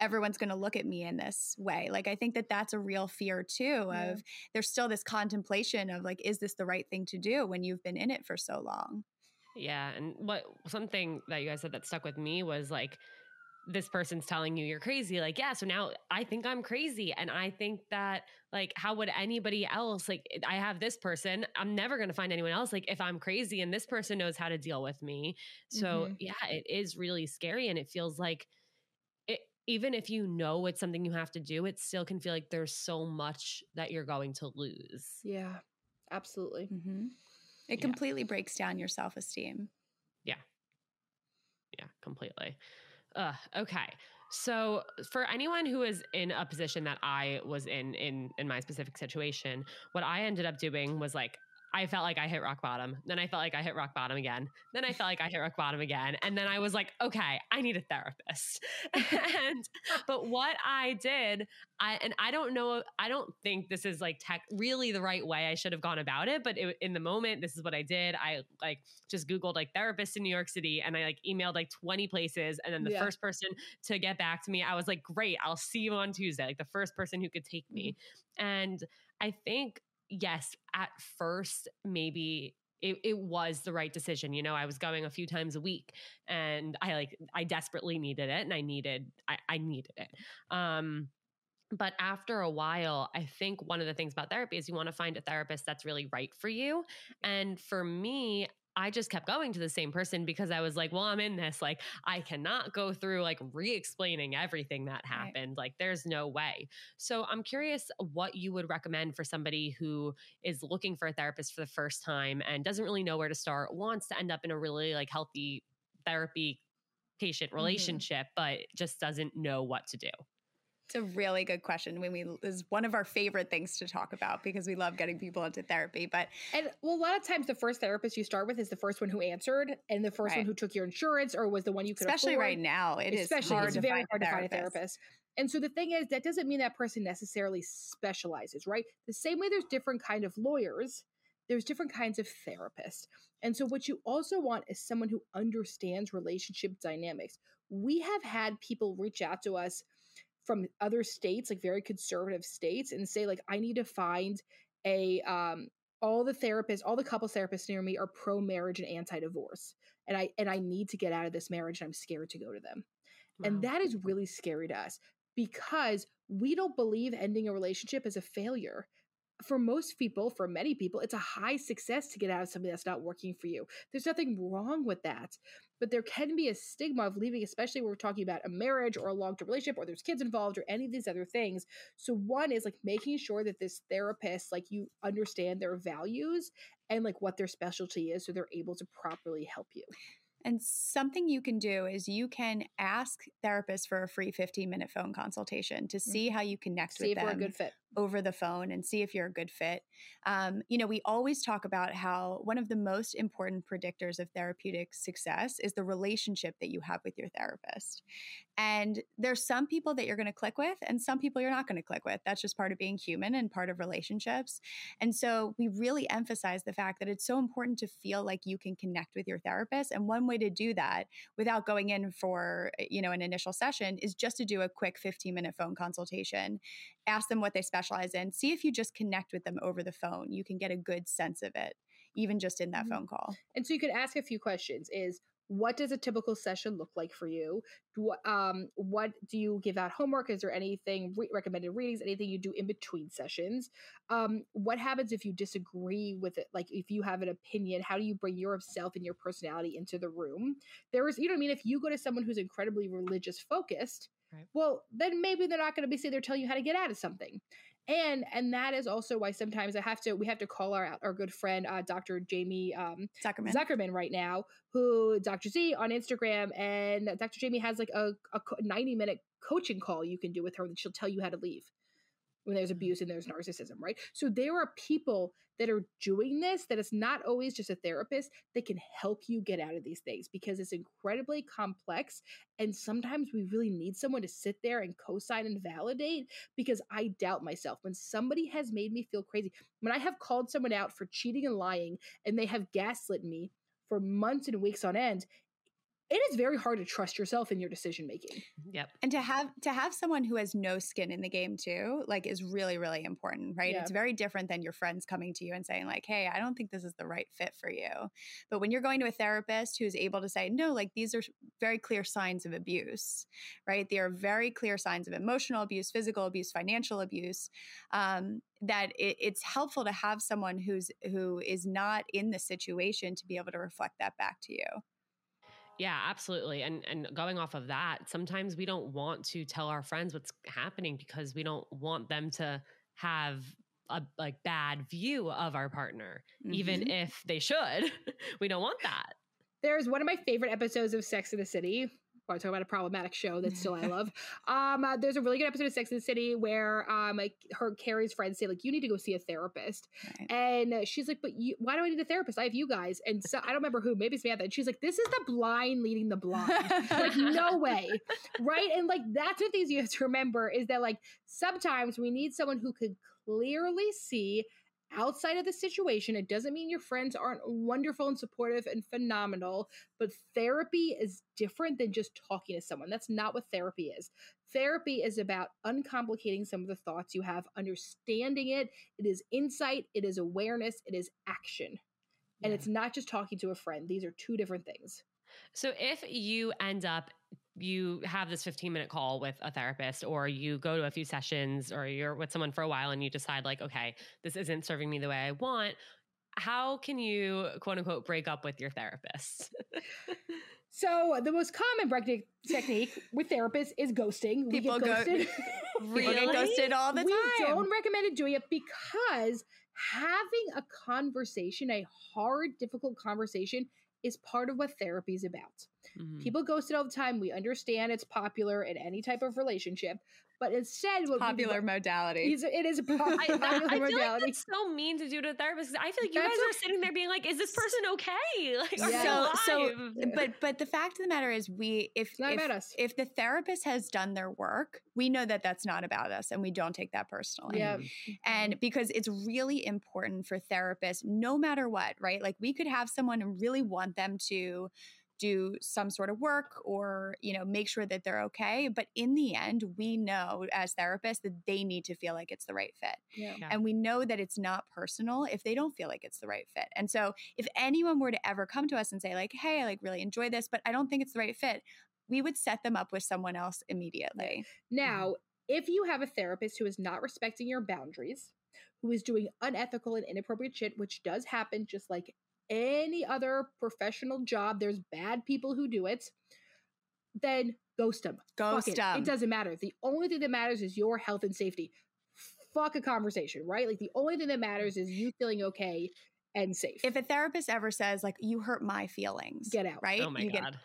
everyone's going to look at me in this way. Like I think that that's a real fear too yeah. of there's still this contemplation of like is this the right thing to do when you've been in it for so long? Yeah, and what something that you guys said that stuck with me was like this person's telling you you're crazy like yeah so now i think i'm crazy and i think that like how would anybody else like i have this person i'm never going to find anyone else like if i'm crazy and this person knows how to deal with me so mm-hmm. yeah it is really scary and it feels like even if you know it's something you have to do, it still can feel like there's so much that you're going to lose. Yeah, absolutely. Mm-hmm. It yeah. completely breaks down your self esteem. Yeah. Yeah, completely. Uh, okay. So for anyone who is in a position that I was in in in my specific situation, what I ended up doing was like I felt like I hit rock bottom. Then I felt like I hit rock bottom again. Then I felt like I hit rock bottom again. And then I was like, okay, I need a therapist. and but what I did, I and I don't know, I don't think this is like tech really the right way I should have gone about it. But it, in the moment, this is what I did. I like just Googled like therapists in New York City and I like emailed like 20 places. And then the yeah. first person to get back to me, I was like, great, I'll see you on Tuesday. Like the first person who could take me. Mm-hmm. And I think yes, at first, maybe it, it was the right decision. You know, I was going a few times a week and I like, I desperately needed it and I needed, I, I needed it. Um, but after a while, I think one of the things about therapy is you want to find a therapist that's really right for you. And for me, I just kept going to the same person because I was like, well, I'm in this. Like, I cannot go through like re explaining everything that happened. Right. Like, there's no way. So, I'm curious what you would recommend for somebody who is looking for a therapist for the first time and doesn't really know where to start, wants to end up in a really like healthy therapy patient mm-hmm. relationship, mm-hmm. but just doesn't know what to do. It's a really good question. When we is one of our favorite things to talk about because we love getting people into therapy. But and well, a lot of times the first therapist you start with is the first one who answered and the first right. one who took your insurance or was the one you could especially afford. right now. It especially is it's very hard to find a therapist. And so the thing is, that doesn't mean that person necessarily specializes, right? The same way there's different kind of lawyers, there's different kinds of therapists. And so what you also want is someone who understands relationship dynamics. We have had people reach out to us from other states, like very conservative states, and say like I need to find a um all the therapists, all the couple therapists near me are pro marriage and anti divorce, and I and I need to get out of this marriage, and I'm scared to go to them, wow. and that is really scary to us because we don't believe ending a relationship is a failure for most people, for many people, it's a high success to get out of something that's not working for you. There's nothing wrong with that. But there can be a stigma of leaving, especially when we're talking about a marriage or a long term relationship or there's kids involved or any of these other things. So, one is like making sure that this therapist, like you understand their values and like what their specialty is so they're able to properly help you. And something you can do is you can ask therapists for a free 15 minute phone consultation to see mm-hmm. how you connect see with them. a good fit over the phone and see if you're a good fit. Um, you know, we always talk about how one of the most important predictors of therapeutic success is the relationship that you have with your therapist. And there's some people that you're going to click with, and some people you're not going to click with. That's just part of being human and part of relationships. And so we really emphasize the fact that it's so important to feel like you can connect with your therapist. And one way to do that without going in for, you know, an initial session is just to do a quick 15 minute phone consultation, ask them what they specialize in. See if you just connect with them over the phone. You can get a good sense of it, even just in that mm-hmm. phone call. And so you could ask a few questions is what does a typical session look like for you? What um what do you give out homework? Is there anything re- recommended readings? Anything you do in between sessions? Um, what happens if you disagree with it? Like if you have an opinion, how do you bring yourself and your personality into the room? There is, you know what I mean. If you go to someone who's incredibly religious focused, Right. well, then maybe they're not going to be sitting there telling you how to get out of something and and that is also why sometimes i have to we have to call our our good friend uh, dr jamie um, Zuckerman. zuckerman right now who dr z on instagram and dr jamie has like a, a 90 minute coaching call you can do with her that she'll tell you how to leave when there's mm-hmm. abuse and there's narcissism right so there are people that are doing this that it's not always just a therapist that can help you get out of these things because it's incredibly complex and sometimes we really need someone to sit there and co-sign and validate because I doubt myself. When somebody has made me feel crazy, when I have called someone out for cheating and lying and they have gaslit me for months and weeks on end, it is very hard to trust yourself in your decision making. Yep. and to have to have someone who has no skin in the game too like is really really important right Yeah. it's very different than your friends coming to you and saying like hey i don't think this is the right fit for you but when you're going to a therapist who's able to say no like these are very clear signs of abuse right they are very clear signs of emotional abuse physical abuse financial abuse um, that it, it's helpful to have someone who's who is not in the situation to be able to reflect that back to you Yeah, absolutely. And and going off of that, sometimes we don't want to tell our friends what's happening because we don't want them to have a like bad view of our partner, even Mhm. if they should. we don't want that. There's one of my favorite episodes of Sex in the City. Well, I talk about a problematic show that still I love. Um, uh, there's a really good episode of Sex in the City where um, like, her Carrie's friends say like, "You need to go see a therapist," Right. and she's like, "But you, why do I need a therapist? I have you guys." And so I don't remember who, maybe Samantha. And she's like, "This is the blind leading the blind." like no way right and like that's what things you have to remember is that like sometimes we need someone who could clearly see outside of the situation it doesn't mean your friends aren't wonderful and supportive and phenomenal but therapy is different than just talking to someone. That's not what therapy is. Therapy is about uncomplicating some of the thoughts you have understanding it. It is insight it is awareness it is action. And it's not just talking to a friend. These are two different things. So if you end up you have this 15 minute call with a therapist or you go to a few sessions or you're with someone for a while and you decide like okay this isn't serving me the way i want how can you quote unquote break up with your therapist So the most common break technique with therapists is ghosting. We People get go- ghosted. People get Really? ghosted all the we time don't recommend it doing it because having a conversation, a hard, difficult conversation, is part of what therapy is about. Mhm. People ghost it all the time. We understand it's popular in any type of relationship, but instead, what we- popular modality is it is a pop- I, popular I feel like modality. that's so mean to do to a therapist. 'cause I feel like you That's guys what- are sitting there being like, "Is this person okay? Like, are Yeah. they so so but but the fact of the matter is we if not if, about us. if the therapist has done their work we know that that's not about us and we don't take that personally Yeah. Mm-hmm. and because it's really important for therapists no matter what right like we could have someone and really want them to do some sort of work or you know make sure that they're okay but in the end we know as therapists that they need to feel like it's the right fit Yeah. Yeah. and we know that it's not personal if they don't feel like it's the right fit. And so if anyone were to ever come to us and say like, "Hey, I like really enjoy this, but I don't think it's the right fit." We would set them up with someone else immediately. Mm-hmm. Now, if you have a therapist who is not respecting your boundaries, who is doing unethical and inappropriate shit, which does happen just like any other professional job, there's bad people who do it, then ghost them. Ghost it. 'em. It doesn't matter. The only thing that matters is your health and safety. Fuck a conversation, right? Like the only thing that matters is you feeling okay and safe. If a therapist ever says like, "You hurt my feelings," Get out. right? oh my you get god.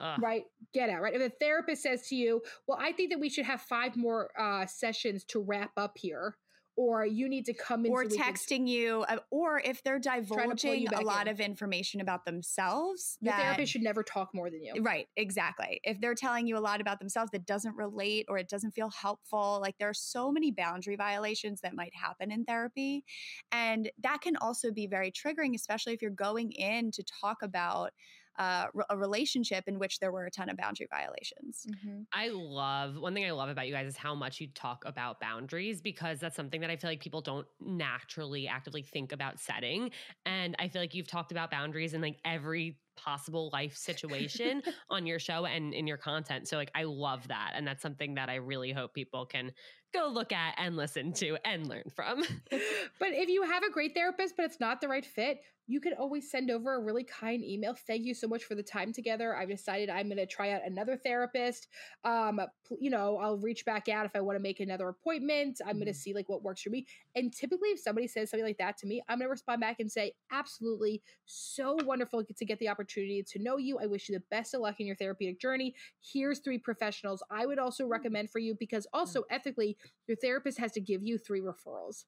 Ugh. right get out right if a therapist says to you well i think that we should have five more uh sessions to wrap up here or you need to come in or we can- texting you, uh, or if they're divulging a lot in. of information about themselves, that therapist should never talk more than you Right, exactly. If they're telling you a lot about themselves that doesn't relate or it doesn't feel helpful, like there are so many boundary violations that might happen in therapy. And that can also be very triggering, especially if you're going in to talk about uh, a relationship in which there were a ton of boundary violations. I love one thing I love about you guys is how much you talk about boundaries because that's something that I feel like people don't naturally actively think about setting. And I feel like you've talked about boundaries in like every possible life situation on your show and in your content. So like I love that and that's something that I really hope people can go look at and listen to and learn from. but if you have a great therapist but it's not the right fit, you can always send over a really kind email. Thank you so much for the time together. I've decided I'm going to try out another therapist. Um, you know, I'll reach back out if I want to make another appointment. I'm mm-hmm. going to see like what works for me. And typically, if somebody says something like that to me, I'm going to respond back and say, absolutely, so wonderful to get the opportunity to know you. I wish you the best of luck in your therapeutic journey. Here's three professionals I would also mm. recommend for you because also ethically, your therapist has to give you three referrals.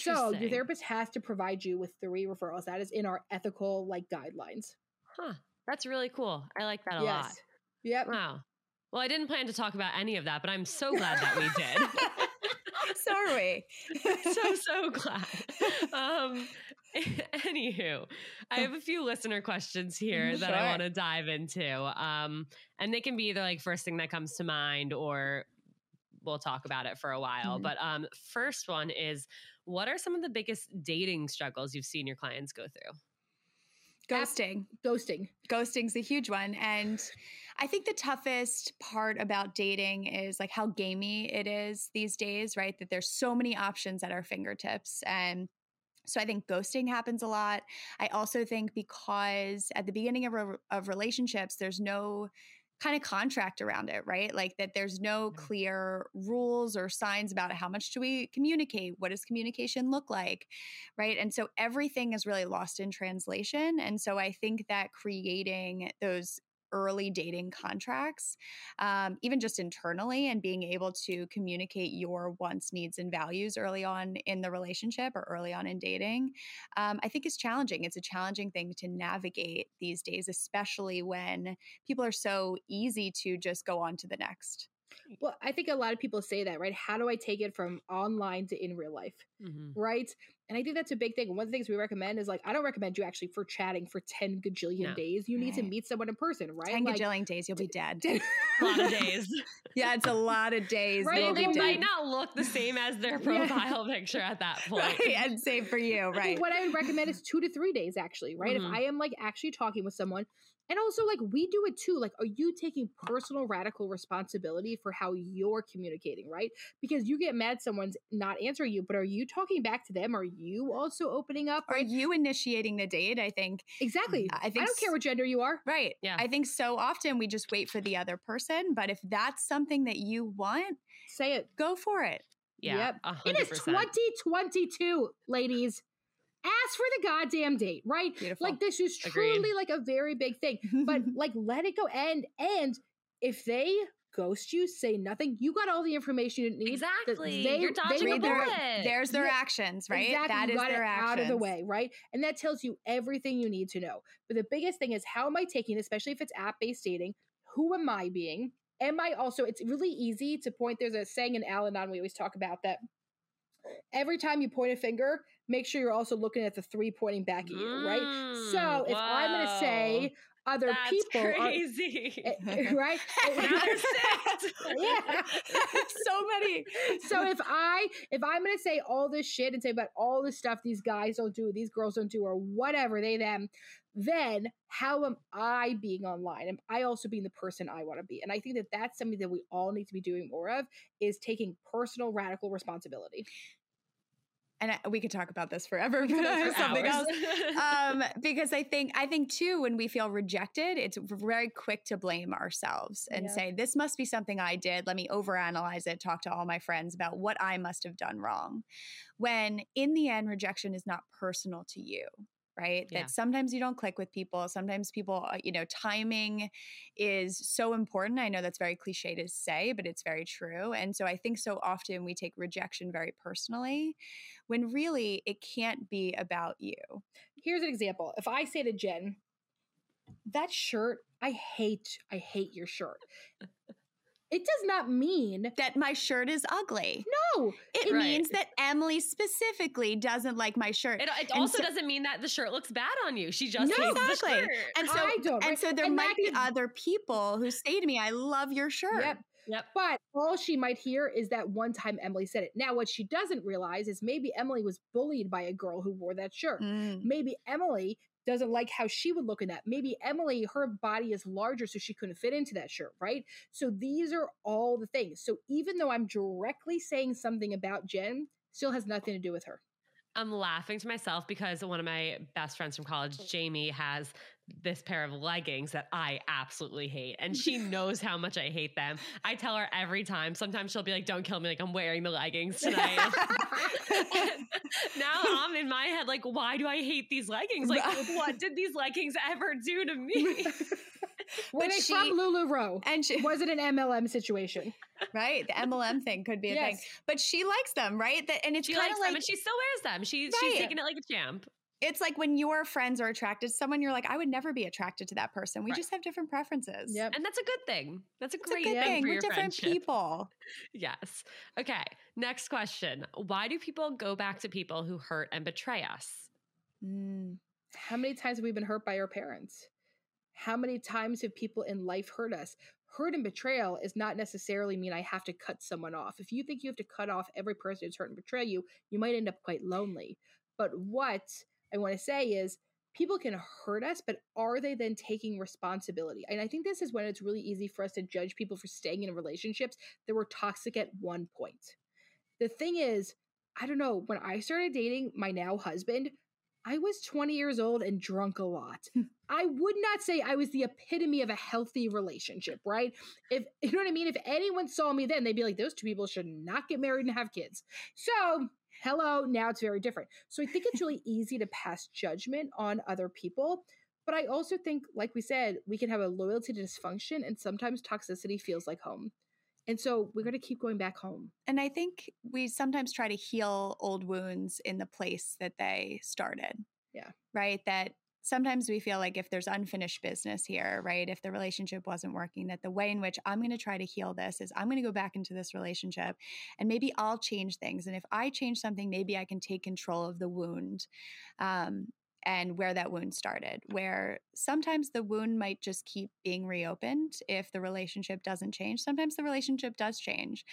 So your therapist has to provide you with three referrals. That is in our ethical like guidelines. Huh. That's really cool. I like that a yes. lot. Yep. Wow. Well, I didn't plan to talk about any of that, but I'm so glad that we did. so are we. so so glad. Um, anywho, I have a few listener questions here that I want to dive into. Um, and they can be either like first thing that comes to mind or we'll talk about it for a while. Mm-hmm. But um, first one is what are some of the biggest dating struggles you've seen your clients go through? Ghosting. Ghosting. Ghosting's a huge one. And I think the toughest part about dating is like how gamey it is these days, right? That there's so many options at our fingertips. And so I think ghosting happens a lot. I also think because at the beginning of, re- of relationships, there's no kind of contract around it, right? Like that there's no clear rules or signs about how much do we communicate? What does communication look like? Right. And so everything is really lost in translation. And so I think that creating those early dating contracts, um, even just internally, and being able to communicate your wants, needs, and values early on in the relationship or early on in dating, um, I think is challenging. It's a challenging thing to navigate these days, especially when people are so easy to just go on to the next. Well, I think a lot of people say that, right? How do I take it from online to in real life? Mm-hmm. Right. And I think that's a big thing. One of the things we recommend is like, I don't recommend you actually for chatting for 10 gajillion no. days. You right. need to meet someone in person, right? 10 like, gajillion days, you'll be dead. a lot of days. yeah, it's a lot of days. Right. They might not look the same as their profile yeah. picture at that point. Right. And same for you, right? what I would recommend is two to three days, actually, right? Mm-hmm. If I am like actually talking with someone, and also, like, we do it too. Like, are you taking personal radical responsibility for how you're communicating, right? Because you get mad someone's not answering you, but are you talking back to them? Are you also opening up? Right? Are you initiating the date? I think. Exactly. I think I don't care what gender you are. Right. Yeah. I think so often we just wait for the other person. But if that's something that you want, say it. Go for it. Yeah. Yep. 100%. It is 2022, ladies ask for the goddamn date, right? Beautiful. Like this is truly Agreed. like a very big thing. But like let it go and and if they ghost you, say nothing. You got all the information you need. Exactly. They, You're dodging a bullet. There's their actions, right? Exactly. That you is got their it actions. out of the way, right? And that tells you everything you need to know. But the biggest thing is how am I taking, especially if it's app-based dating, who am I being? Am I also, it's really easy to point, there's a saying in Al Anon we always talk about that every time you point a finger, make sure you're also looking at the three pointing back at you, right? So mm, if. I'm going to say other That's people crazy. Are, eh, eh, right? Yeah. So many. So if i if i'm gonna say all this shit and say about all the stuff these guys don't do these girls don't do or whatever they them then how am i being online? Am i also being the person i want to be? And i think that that's something that we all need to be doing more of is taking personal radical responsibility and I, we could talk about this forever, but something else. um, because I think I think too, when we feel rejected, it's very quick to blame ourselves and yeah. say, "This must be something I did. Let me overanalyze it. Talk to all my friends about what I must have done wrong." When in the end, rejection is not personal to you right? Yeah. That sometimes you don't click with people. Sometimes people, uh, you know, timing is so important. I know that's very cliche to say, but it's very true. And so I think so often we take rejection very personally when really it can't be about you. Here's an example. If I say to Jen, that shirt, I hate, I hate your shirt it does not mean that my shirt is ugly. No, it right. means that Emmalee specifically doesn't like my shirt. It, it also so, doesn't mean that the shirt looks bad on you. She just no, exactly. And so, I don't, and so there and might be other people who say to me, "I love your shirt." Yep. Yep. But all she might hear is that one time Emmalee said it. Now, what she doesn't realize is maybe Emmalee was bullied by a girl who wore that shirt. Mm. Maybe Emmalee doesn't like how she would look in that. Maybe Emmalee, her body is larger, so she couldn't fit into that shirt, right? So these are all the things. So even though I'm directly saying something about Jen, still has nothing to do with her. I'm laughing to myself because one of my best friends from college, Jamie, has this pair of leggings that I absolutely hate. And she knows how much I hate them. I tell her every time. Sometimes she'll be like, Don't kill me. Like, I'm wearing the leggings tonight. now I'm in my head, like, why do I hate these leggings? Like, what did these leggings ever do to me? when she, from LuLaRoe? And she, was it an MLM situation? Right, the MLM thing could be a yes. thing, but she likes them, right? That and it's kind of like, them and she still wears them. She, right. She's taking it like a champ it's like when your friends are attracted to someone, you're like, I would never be attracted to that person. We right. just have different preferences. Yep. And that's a good thing. That's a great a thing. thing. For We're different friendship. people. yes. Okay. Next question. Why do people go back to people who hurt and betray us? Mm. How many times have we been hurt by our parents? How many times have people in life hurt us? Hurt and betrayal is not necessarily mean I have to cut someone off. If you think you have to cut off every person who's hurt and betray you, you might end up quite lonely. But what I want to say is people can hurt us, but are they then taking responsibility? And I think this is when it's really easy for us to judge people for staying in relationships that were toxic at one point. The thing is, I don't know, when I started dating my now husband, I was 20 years old and drunk a lot. Hmm. I would not say I was the epitome of a healthy relationship, right? If you know what I mean, if anyone saw me then, they'd be like, those two people should not get married and have kids. So hello, now it's very different. So I think it's really easy to pass judgment on other people. But I also think, like we said, we can have a loyalty to dysfunction, and sometimes toxicity feels like home. And so we're going to keep going back home. And I think we sometimes try to heal old wounds in the place that they started. Yeah. Right. That sometimes we feel like if there's unfinished business here, right? If the relationship wasn't working, that the way in which I'm going to try to heal this is I'm going to go back into this relationship and maybe I'll change things. And if I change something, maybe I can take control of the wound. Um, and where that wound started, where sometimes the wound might just keep being reopened if the relationship doesn't change. Sometimes the relationship does change.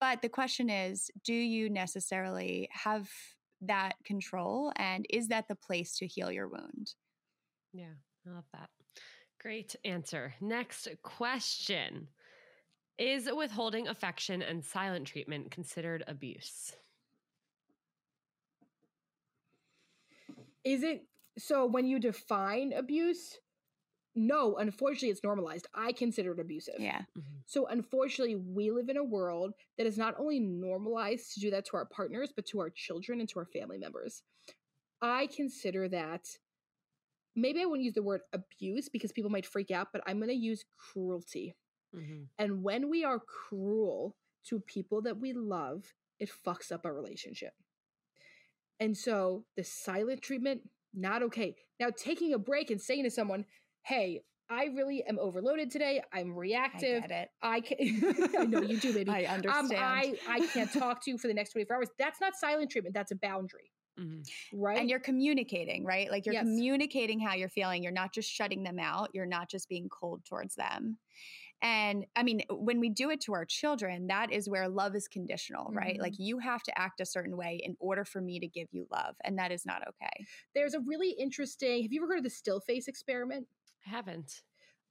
But the question is do you necessarily have that control? And is that the place to heal your wound? Yeah, I love that. Great answer. Next question Is withholding affection and silent treatment considered abuse? Is it so when you define abuse? No, unfortunately, it's normalized. I consider it abusive. Yeah. Mm-hmm. So, unfortunately, we live in a world that is not only normalized to do that to our partners, but to our children and to our family members. I consider that maybe I wouldn't use the word abuse because people might freak out, but I'm going to use cruelty. Mm-hmm. And when we are cruel to people that we love, it fucks up our relationship. And so the silent treatment, not okay. Now, taking a break and saying to someone, hey, I really am overloaded today. I'm reactive. I get it. I can. I know you do, baby. I um, understand. Um, I I can't talk to you for the next 24 hours. That's not silent treatment. That's a boundary. Mm-hmm. Right. And you're communicating, right? Like you're yes. communicating how you're feeling. You're not just shutting them out. You're not just being cold towards them. And I mean, when we do it to our children, that is where love is conditional, mm-hmm. right? Like you have to act a certain way in order for me to give you love. And that is not okay. There's a really interesting, have you ever heard of the still face experiment? I haven't.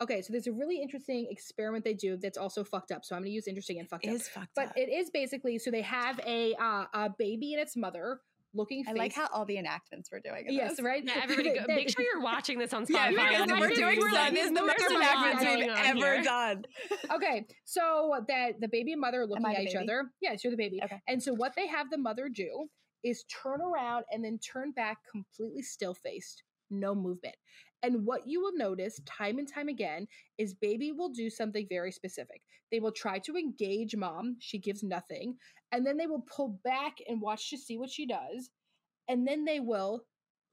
Okay, so there's a really interesting experiment they do that's also fucked up. So I'm going to use interesting and fucked it up. Is fucked but up. it is basically so they have a uh, a baby and its mother looking. I like how all the enactments we're doing. Yes, this. right. Yeah, everybody, go, make sure you're watching this on Spotify. yeah, we're doing like, this the most enactments we've ever here. done. okay, so that the baby and mother are looking at each other. Yes, you're the baby. Okay. And so what they have the mother do is turn around and then turn back completely still faced, no movement. And what you will notice time and time again is baby will do something very specific. They will try to engage mom, she gives nothing, and then they will pull back and watch to see what she does. And then they will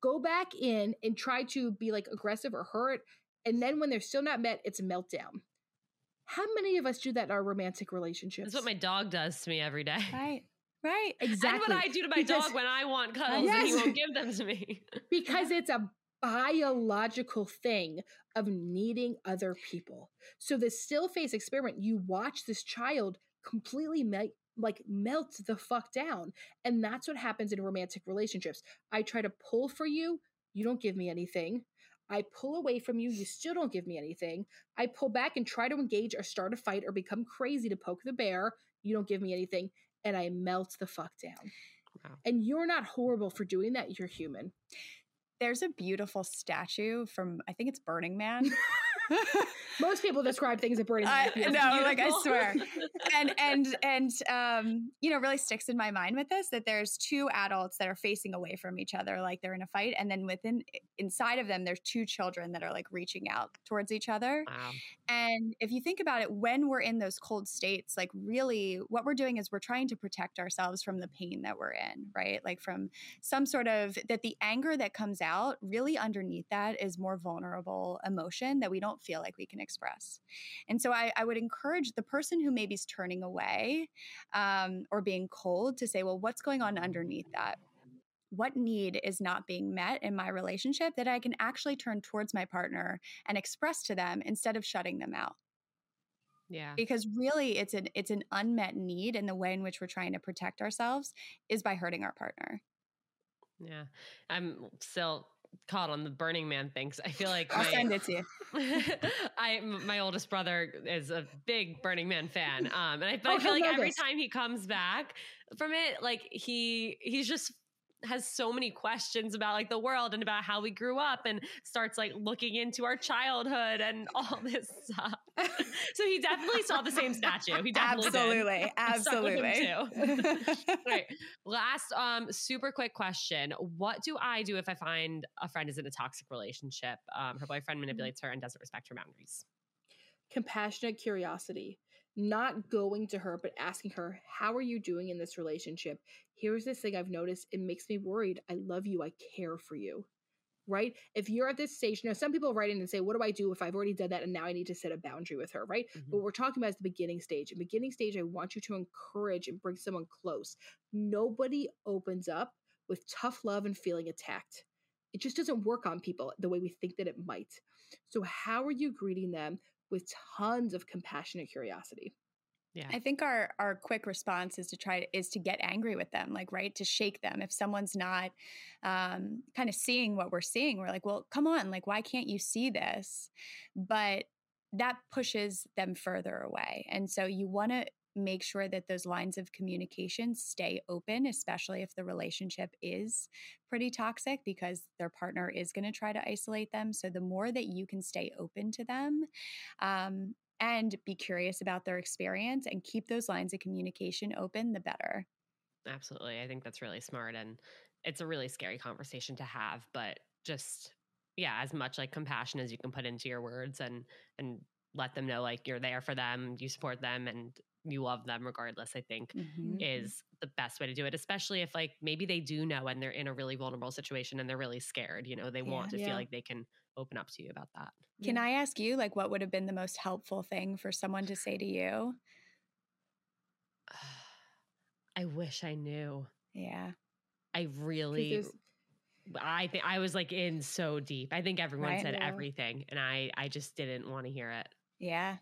go back in and try to be like aggressive or hurt. And then when they're still not met, it's a meltdown. How many of us do that in our romantic relationships? That's what my dog does to me every day. Right. Right. Exactly. And what I do to my because, dog when I want cuddles yes. and he won't give them to me. because it's a biological thing of needing other people. So the still face experiment, you watch this child completely me- like melt the fuck down. And that's what happens in romantic relationships. I try to pull for you, You don't give me anything. I pull away from you, you still don't give me anything. I pull back and try to engage or start a fight or become crazy to poke the bear. You don't give me anything. And I melt the fuck down. Wow. And you're not horrible for doing that. You're human. There's a beautiful statue from, I think it's Burning Man. Most people describe things as Burning Man. Uh, no, like I swear. and and and um, you know, really sticks in my mind with this that there's two adults that are facing away from each other, like they're in a fight, and then within inside of them, there's two children that are like reaching out towards each other. Wow. And if you think about it, when we're in those cold states, like really, what we're doing is we're trying to protect ourselves from the pain that we're in, right? Like from some sort of that the anger that comes out, really underneath that is more vulnerable emotion that we don't feel like we can express. And so I, I would encourage the person who maybe is turning away um, or being cold to say, well, what's going on underneath that? What need is not being met in my relationship that I can actually turn towards my partner and express to them instead of shutting them out? Yeah. Because really it's an it's an unmet need and the way in which we're trying to protect ourselves is by hurting our partner. Yeah. I'm still caught on the Burning Man things. I feel like I'll my, send it to you. I my oldest brother is a big Burning Man fan, um, and I, but oh, I feel like every time he comes back from it, like he he's just has so many questions about like the world and about how we grew up and starts like looking into our childhood and all this stuff. so he definitely saw the same statue. He definitely absolutely, did. absolutely. right. Last, um, super quick question: What do I do if I find a friend is in a toxic relationship? Um, her boyfriend manipulates her and doesn't respect her boundaries. Compassionate curiosity not going to her, but asking her, How are you doing in this relationship? Here's this thing I've noticed. It makes me worried. I love you. I care for you. Right? If you're at this stage, now some people write in and say, What do I do if I've already done that and now I need to set a boundary with her? Right? Mm-hmm. But we're talking about is the beginning stage. In beginning stage, I want you to encourage and bring someone close. Nobody opens up with tough love and feeling attacked. It just doesn't work on people the way we think that it might. So, how are you greeting them with tons of compassionate curiosity. Yeah. I think our our quick response is to try to, is to get angry with them, like right to shake them. If someone's not um, kind of seeing what we're seeing, we're like, well, come on, like why can't you see this? But that pushes them further away, and so you want to make sure that those lines of communication stay open, especially if the relationship is pretty toxic because their partner is going to try to isolate them. So the more that you can stay open to them, um, and be curious about their experience and keep those lines of communication open, the better. Absolutely. I think that's really smart. And it's a really scary conversation to have, but just, yeah, as much like compassion as you can put into your words and, and, let them know like you're there for them, you support them, and you love them regardless, I think mm-hmm. is the best way to do it, especially if like maybe they do know and they're in a really vulnerable situation and they're really scared, you know, they yeah, want to yeah. feel like they can open up to you about that. Can. I ask you like what would have been the most helpful thing for someone to say to you? I wish I knew. Yeah. I really I think I was like in so deep. I think everyone right? said everything and I I just didn't want to hear it. Yeah.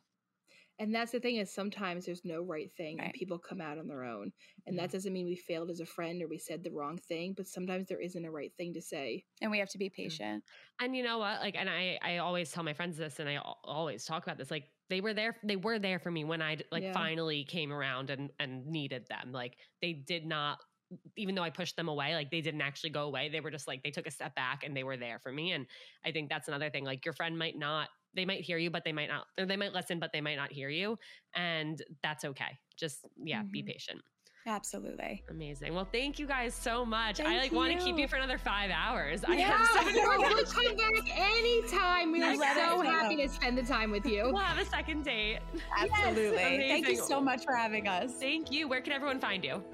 And that's the thing is sometimes there's no right thing right. and people come out on their own. And that mm. doesn't mean we failed as a friend or we said the wrong thing, but sometimes there isn't a right thing to say. And we have to be patient. And you know what? Like and I I always tell my friends this and I always talk about this like they were there they were there for me when I like yeah. finally came around and and needed them. Like they did not even though I pushed them away, like they didn't actually go away. They were just like they took a step back and they were there for me. And I think that's another thing. Like your friend might not they might hear you, but they might not, or they might listen, but they might not hear you. And that's okay. Just, yeah, mm-hmm. be patient. Absolutely. Amazing. Well, thank you guys so much. Thank I like want to keep you for another five hours. Yeah, I have so many more we'll come back anytime. We are so happy to spend the time with you. We'll have a second date. Absolutely. Yes, thank you so much for having us. Thank you. Where can everyone find you?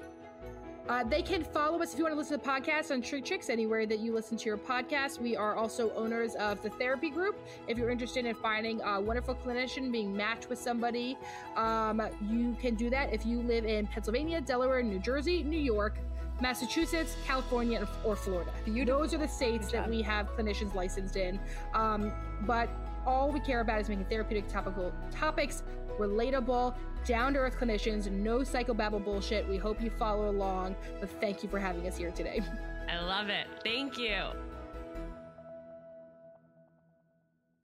Uh, they can follow us if you want to listen to podcasts on Shrink Chicks, anywhere that you listen to your podcast. We are also owners of the therapy group. If you're interested in finding a wonderful clinician, being matched with somebody, um, you can do that if you live in Pennsylvania, Delaware, New Jersey, New York, Massachusetts, California, or Florida. Beautiful. Those are the states that we have clinicians licensed in. Um, but all we care about is making therapeutic topical topics relatable, down to earth clinicians, no psychobabble bullshit. We hope you follow along, but thank you for having us here today. I love it. Thank you.